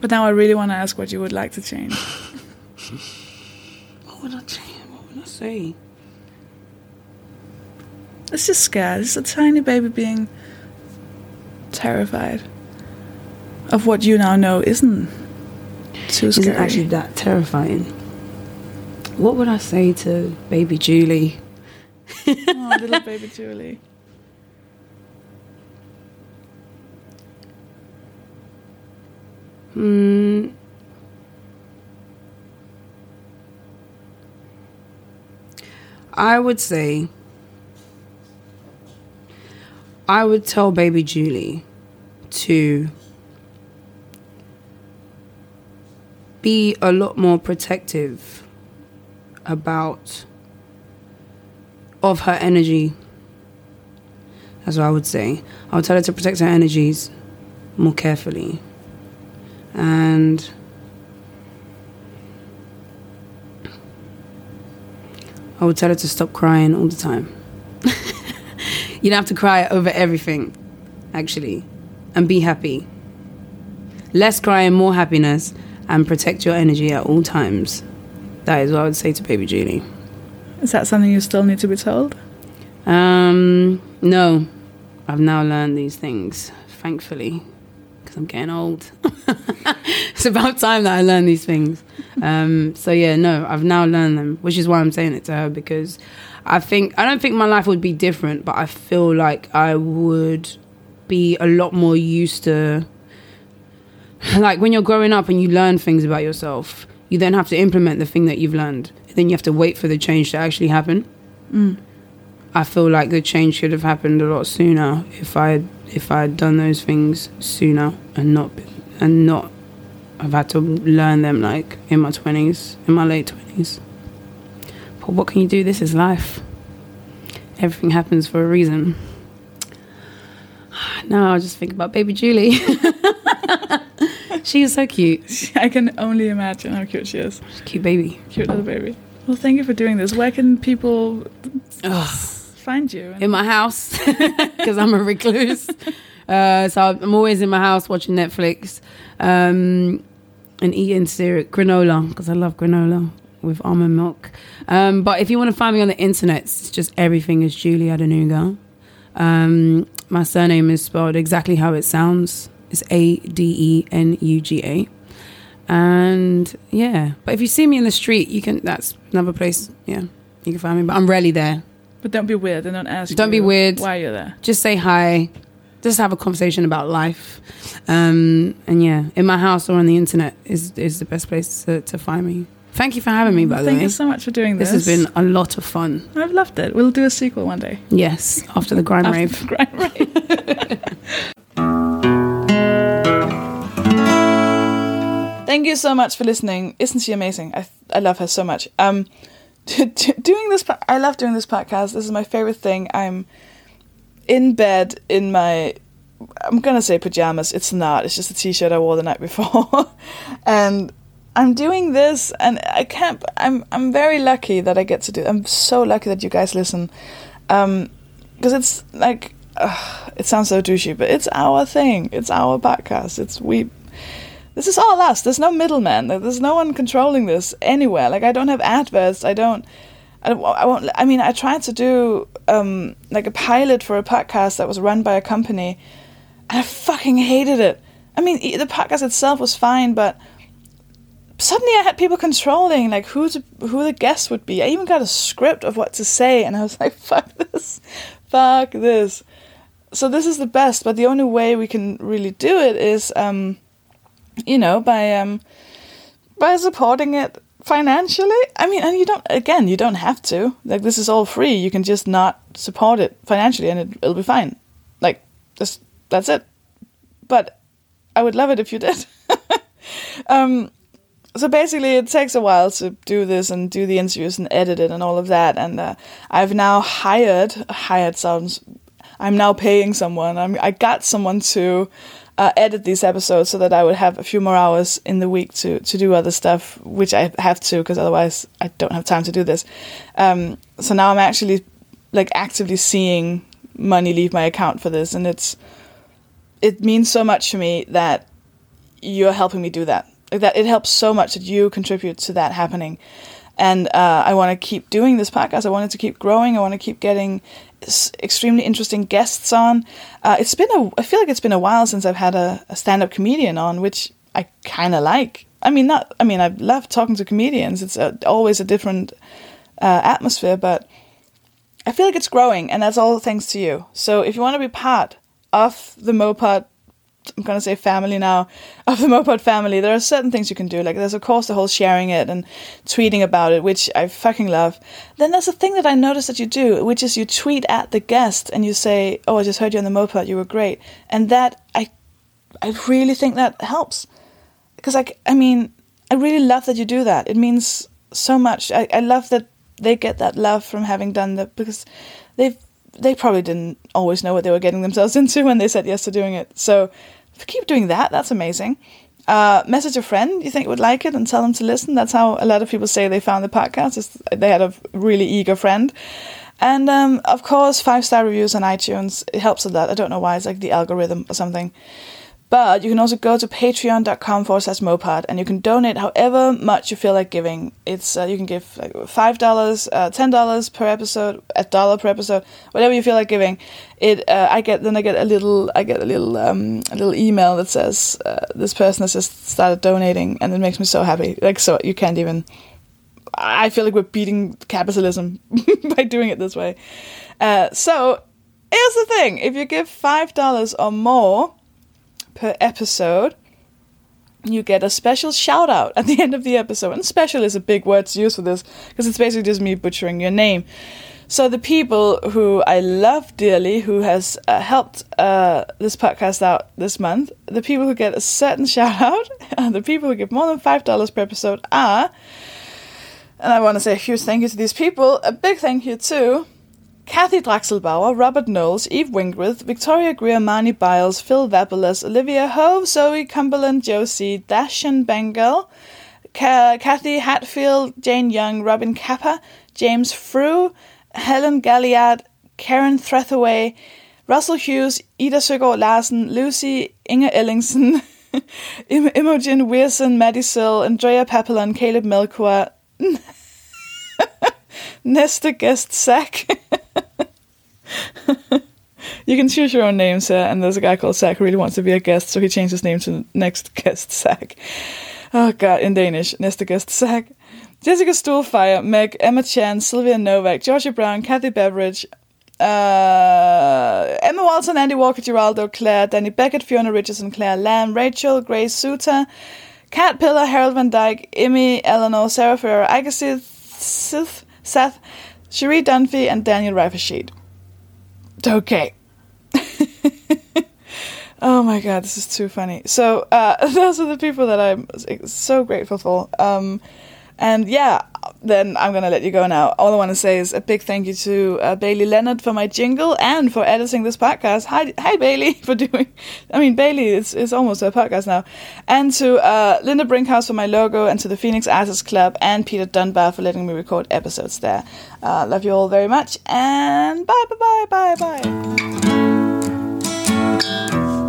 But now I really want to ask what you would like to change. What would I change? What would I say? It's just scared. It's a tiny baby being terrified of what you now know isn't too Isn't scary. actually that terrifying. What would I say to baby Julie? oh, little baby Julie. Hmm. I would say I would tell baby Julie to be a lot more protective about of her energy. That's what I would say. I would tell her to protect her energies more carefully and I would tell her to stop crying all the time. you don't have to cry over everything, actually, and be happy. Less crying, more happiness, and protect your energy at all times. That is what I would say to baby Julie. Is that something you still need to be told? Um, no, I've now learned these things, thankfully, because I'm getting old. it's about time that I learn these things. Um, so yeah, no, I've now learned them, which is why I'm saying it to her because I think I don't think my life would be different, but I feel like I would be a lot more used to like when you're growing up and you learn things about yourself, you then have to implement the thing that you've learned. Then you have to wait for the change to actually happen. Mm. I feel like the change should have happened a lot sooner if I if I had done those things sooner and not been- and not have had to learn them like in my twenties, in my late twenties. But what can you do? This is life. Everything happens for a reason. Now I just think about baby Julie. she is so cute. I can only imagine how cute she is. Cute baby. Cute little baby. Well, thank you for doing this. Where can people Ugh. find you? in my house because I'm a recluse. Uh, so I'm always in my house watching Netflix um, and eating cereal, granola because I love granola with almond milk. Um, but if you want to find me on the internet, it's just everything is Julie Adenuga. Um, my surname is spelled exactly how it sounds. It's A D E N U G A. And yeah, but if you see me in the street, you can. That's another place. Yeah, you can find me. But I'm rarely there. But don't be weird and don't ask. Don't be weird. Why you're there? just say hi just have a conversation about life um, and yeah in my house or on the internet is is the best place to, to find me thank you for having me by the way. Thank you so much for doing this. this has been a lot of fun I've loved it. We'll do a sequel one day. yes after the grime After rave the grime rave. Thank you so much for listening. Isn't she amazing? I I love her so much. Um, doing this, I love doing this podcast. This is my favorite thing. I'm in bed in my I'm gonna say pajamas. It's not. It's just a t-shirt I wore the night before, and I'm doing this, and I can't. I'm I'm very lucky that I get to do. I'm so lucky that you guys listen, because it's like it sounds so douchey, but it's our thing. It's our podcast. It's we. This is all us. There's no middleman. There's no one controlling this anywhere. Like I don't have adverts. I don't. I, won't. I mean, I tried to do um, like a pilot for a podcast that was run by a company, and I fucking hated it. I mean, the podcast itself was fine, but suddenly I had people controlling like who to, who the guest would be. I even got a script of what to say, and I was like, "Fuck this, fuck this." So this is the best, but the only way we can really do it is, um, you know, by um, by supporting it financially. I mean, and you don't again, you don't have to. Like this is all free. You can just not support it financially, and it, it'll be fine. Like just that's it. But I would love it if you did. um, so basically, it takes a while to do this and do the interviews and edit it and all of that. And uh, I've now hired hired sounds. I'm now paying someone. I'm, I got someone to uh, edit these episodes so that I would have a few more hours in the week to to do other stuff, which I have to because otherwise I don't have time to do this. Um, so now I'm actually like actively seeing money leave my account for this, and it's it means so much to me that you're helping me do that. Like that it helps so much that you contribute to that happening. And uh, I want to keep doing this podcast. I want it to keep growing. I want to keep getting extremely interesting guests on. Uh, it's been a, I feel like it's been a while since I've had a, a stand-up comedian on, which I kind of like. I mean, not. I mean, I love talking to comedians. It's a, always a different uh, atmosphere, but I feel like it's growing, and that's all thanks to you. So if you want to be part of the Mopod, I'm gonna say family now, of the Mopod family, there are certain things you can do. Like there's of course the whole sharing it and tweeting about it, which I fucking love. Then there's a thing that I noticed that you do, which is you tweet at the guest and you say, "Oh, I just heard you on the Mopod. You were great," and that I, I really think that helps because I, I mean, I really love that you do that. It means so much. I, I love that they get that love from having done that because they've they probably didn't always know what they were getting themselves into when they said yes to doing it. So keep doing that. That's amazing. Uh, message a friend you think would like it and tell them to listen. That's how a lot of people say they found the podcast. Is they had a really eager friend. And um, of course, five star reviews on iTunes. It helps a lot. I don't know why. It's like the algorithm or something. But you can also go to patreon.com forward slash mopod and you can donate however much you feel like giving. It's uh, You can give like $5, uh, $10 per episode, a dollar per episode, whatever you feel like giving. It uh, I get then I get a little I get a little um, a little email that says uh, this person has just started donating and it makes me so happy. Like so you can't even I feel like we're beating capitalism by doing it this way. Uh, so here's the thing: if you give five dollars or more per episode, you get a special shout out at the end of the episode. And special is a big word to use for this because it's basically just me butchering your name. So the people who I love dearly, who has uh, helped uh, this podcast out this month, the people who get a certain shout out, and the people who give more than five dollars per episode are. And I want to say a huge thank you to these people. A big thank you to Kathy Draxelbauer, Robert Knowles, Eve Wingworth, Victoria Greer, Marnie Biles, Phil Vapelas, Olivia Hove, Zoe Cumberland, Josie, Dashan Bengal, Ka- Kathy Hatfield, Jane Young, Robin Kappa, James Frew, Helen Galliard, Karen Threathaway, Russell Hughes, Ida Søgaard Larsen, Lucy, Inger Ellingsen, Im- Imogen Weirson, Maddie Sill, Andrea Papillon, Caleb Melchior, Nesta Guest Sack. you can choose your own names, uh, and there's a guy called Zach who really wants to be a guest, so he changed his name to Next Guest Zach. Oh god, in Danish, Nesta Guest Zach. Jessica Stuhlfire, Meg, Emma Chan, Sylvia Novak, Georgia Brown, Kathy Beveridge, uh, Emma Walton, Andy Walker, Geraldo, Claire, Danny Beckett, Fiona Richardson, Claire Lamb, Rachel, Grace Suter, Kat Pillar, Harold Van Dyke, Emmy, Eleanor, Sarah Ferrer, Agassi, Seth, Cherie Dunphy, and Daniel Rifersheet. Okay. oh my god, this is too funny. So, uh, those are the people that I'm so grateful for. Um, and yeah, then I'm gonna let you go now. All I want to say is a big thank you to uh, Bailey Leonard for my jingle and for editing this podcast. Hi, hi Bailey for doing. I mean, Bailey is is almost a podcast now, and to uh, Linda Brinkhouse for my logo, and to the Phoenix Artists Club and Peter Dunbar for letting me record episodes there. Uh, love you all very much, and bye bye bye bye bye.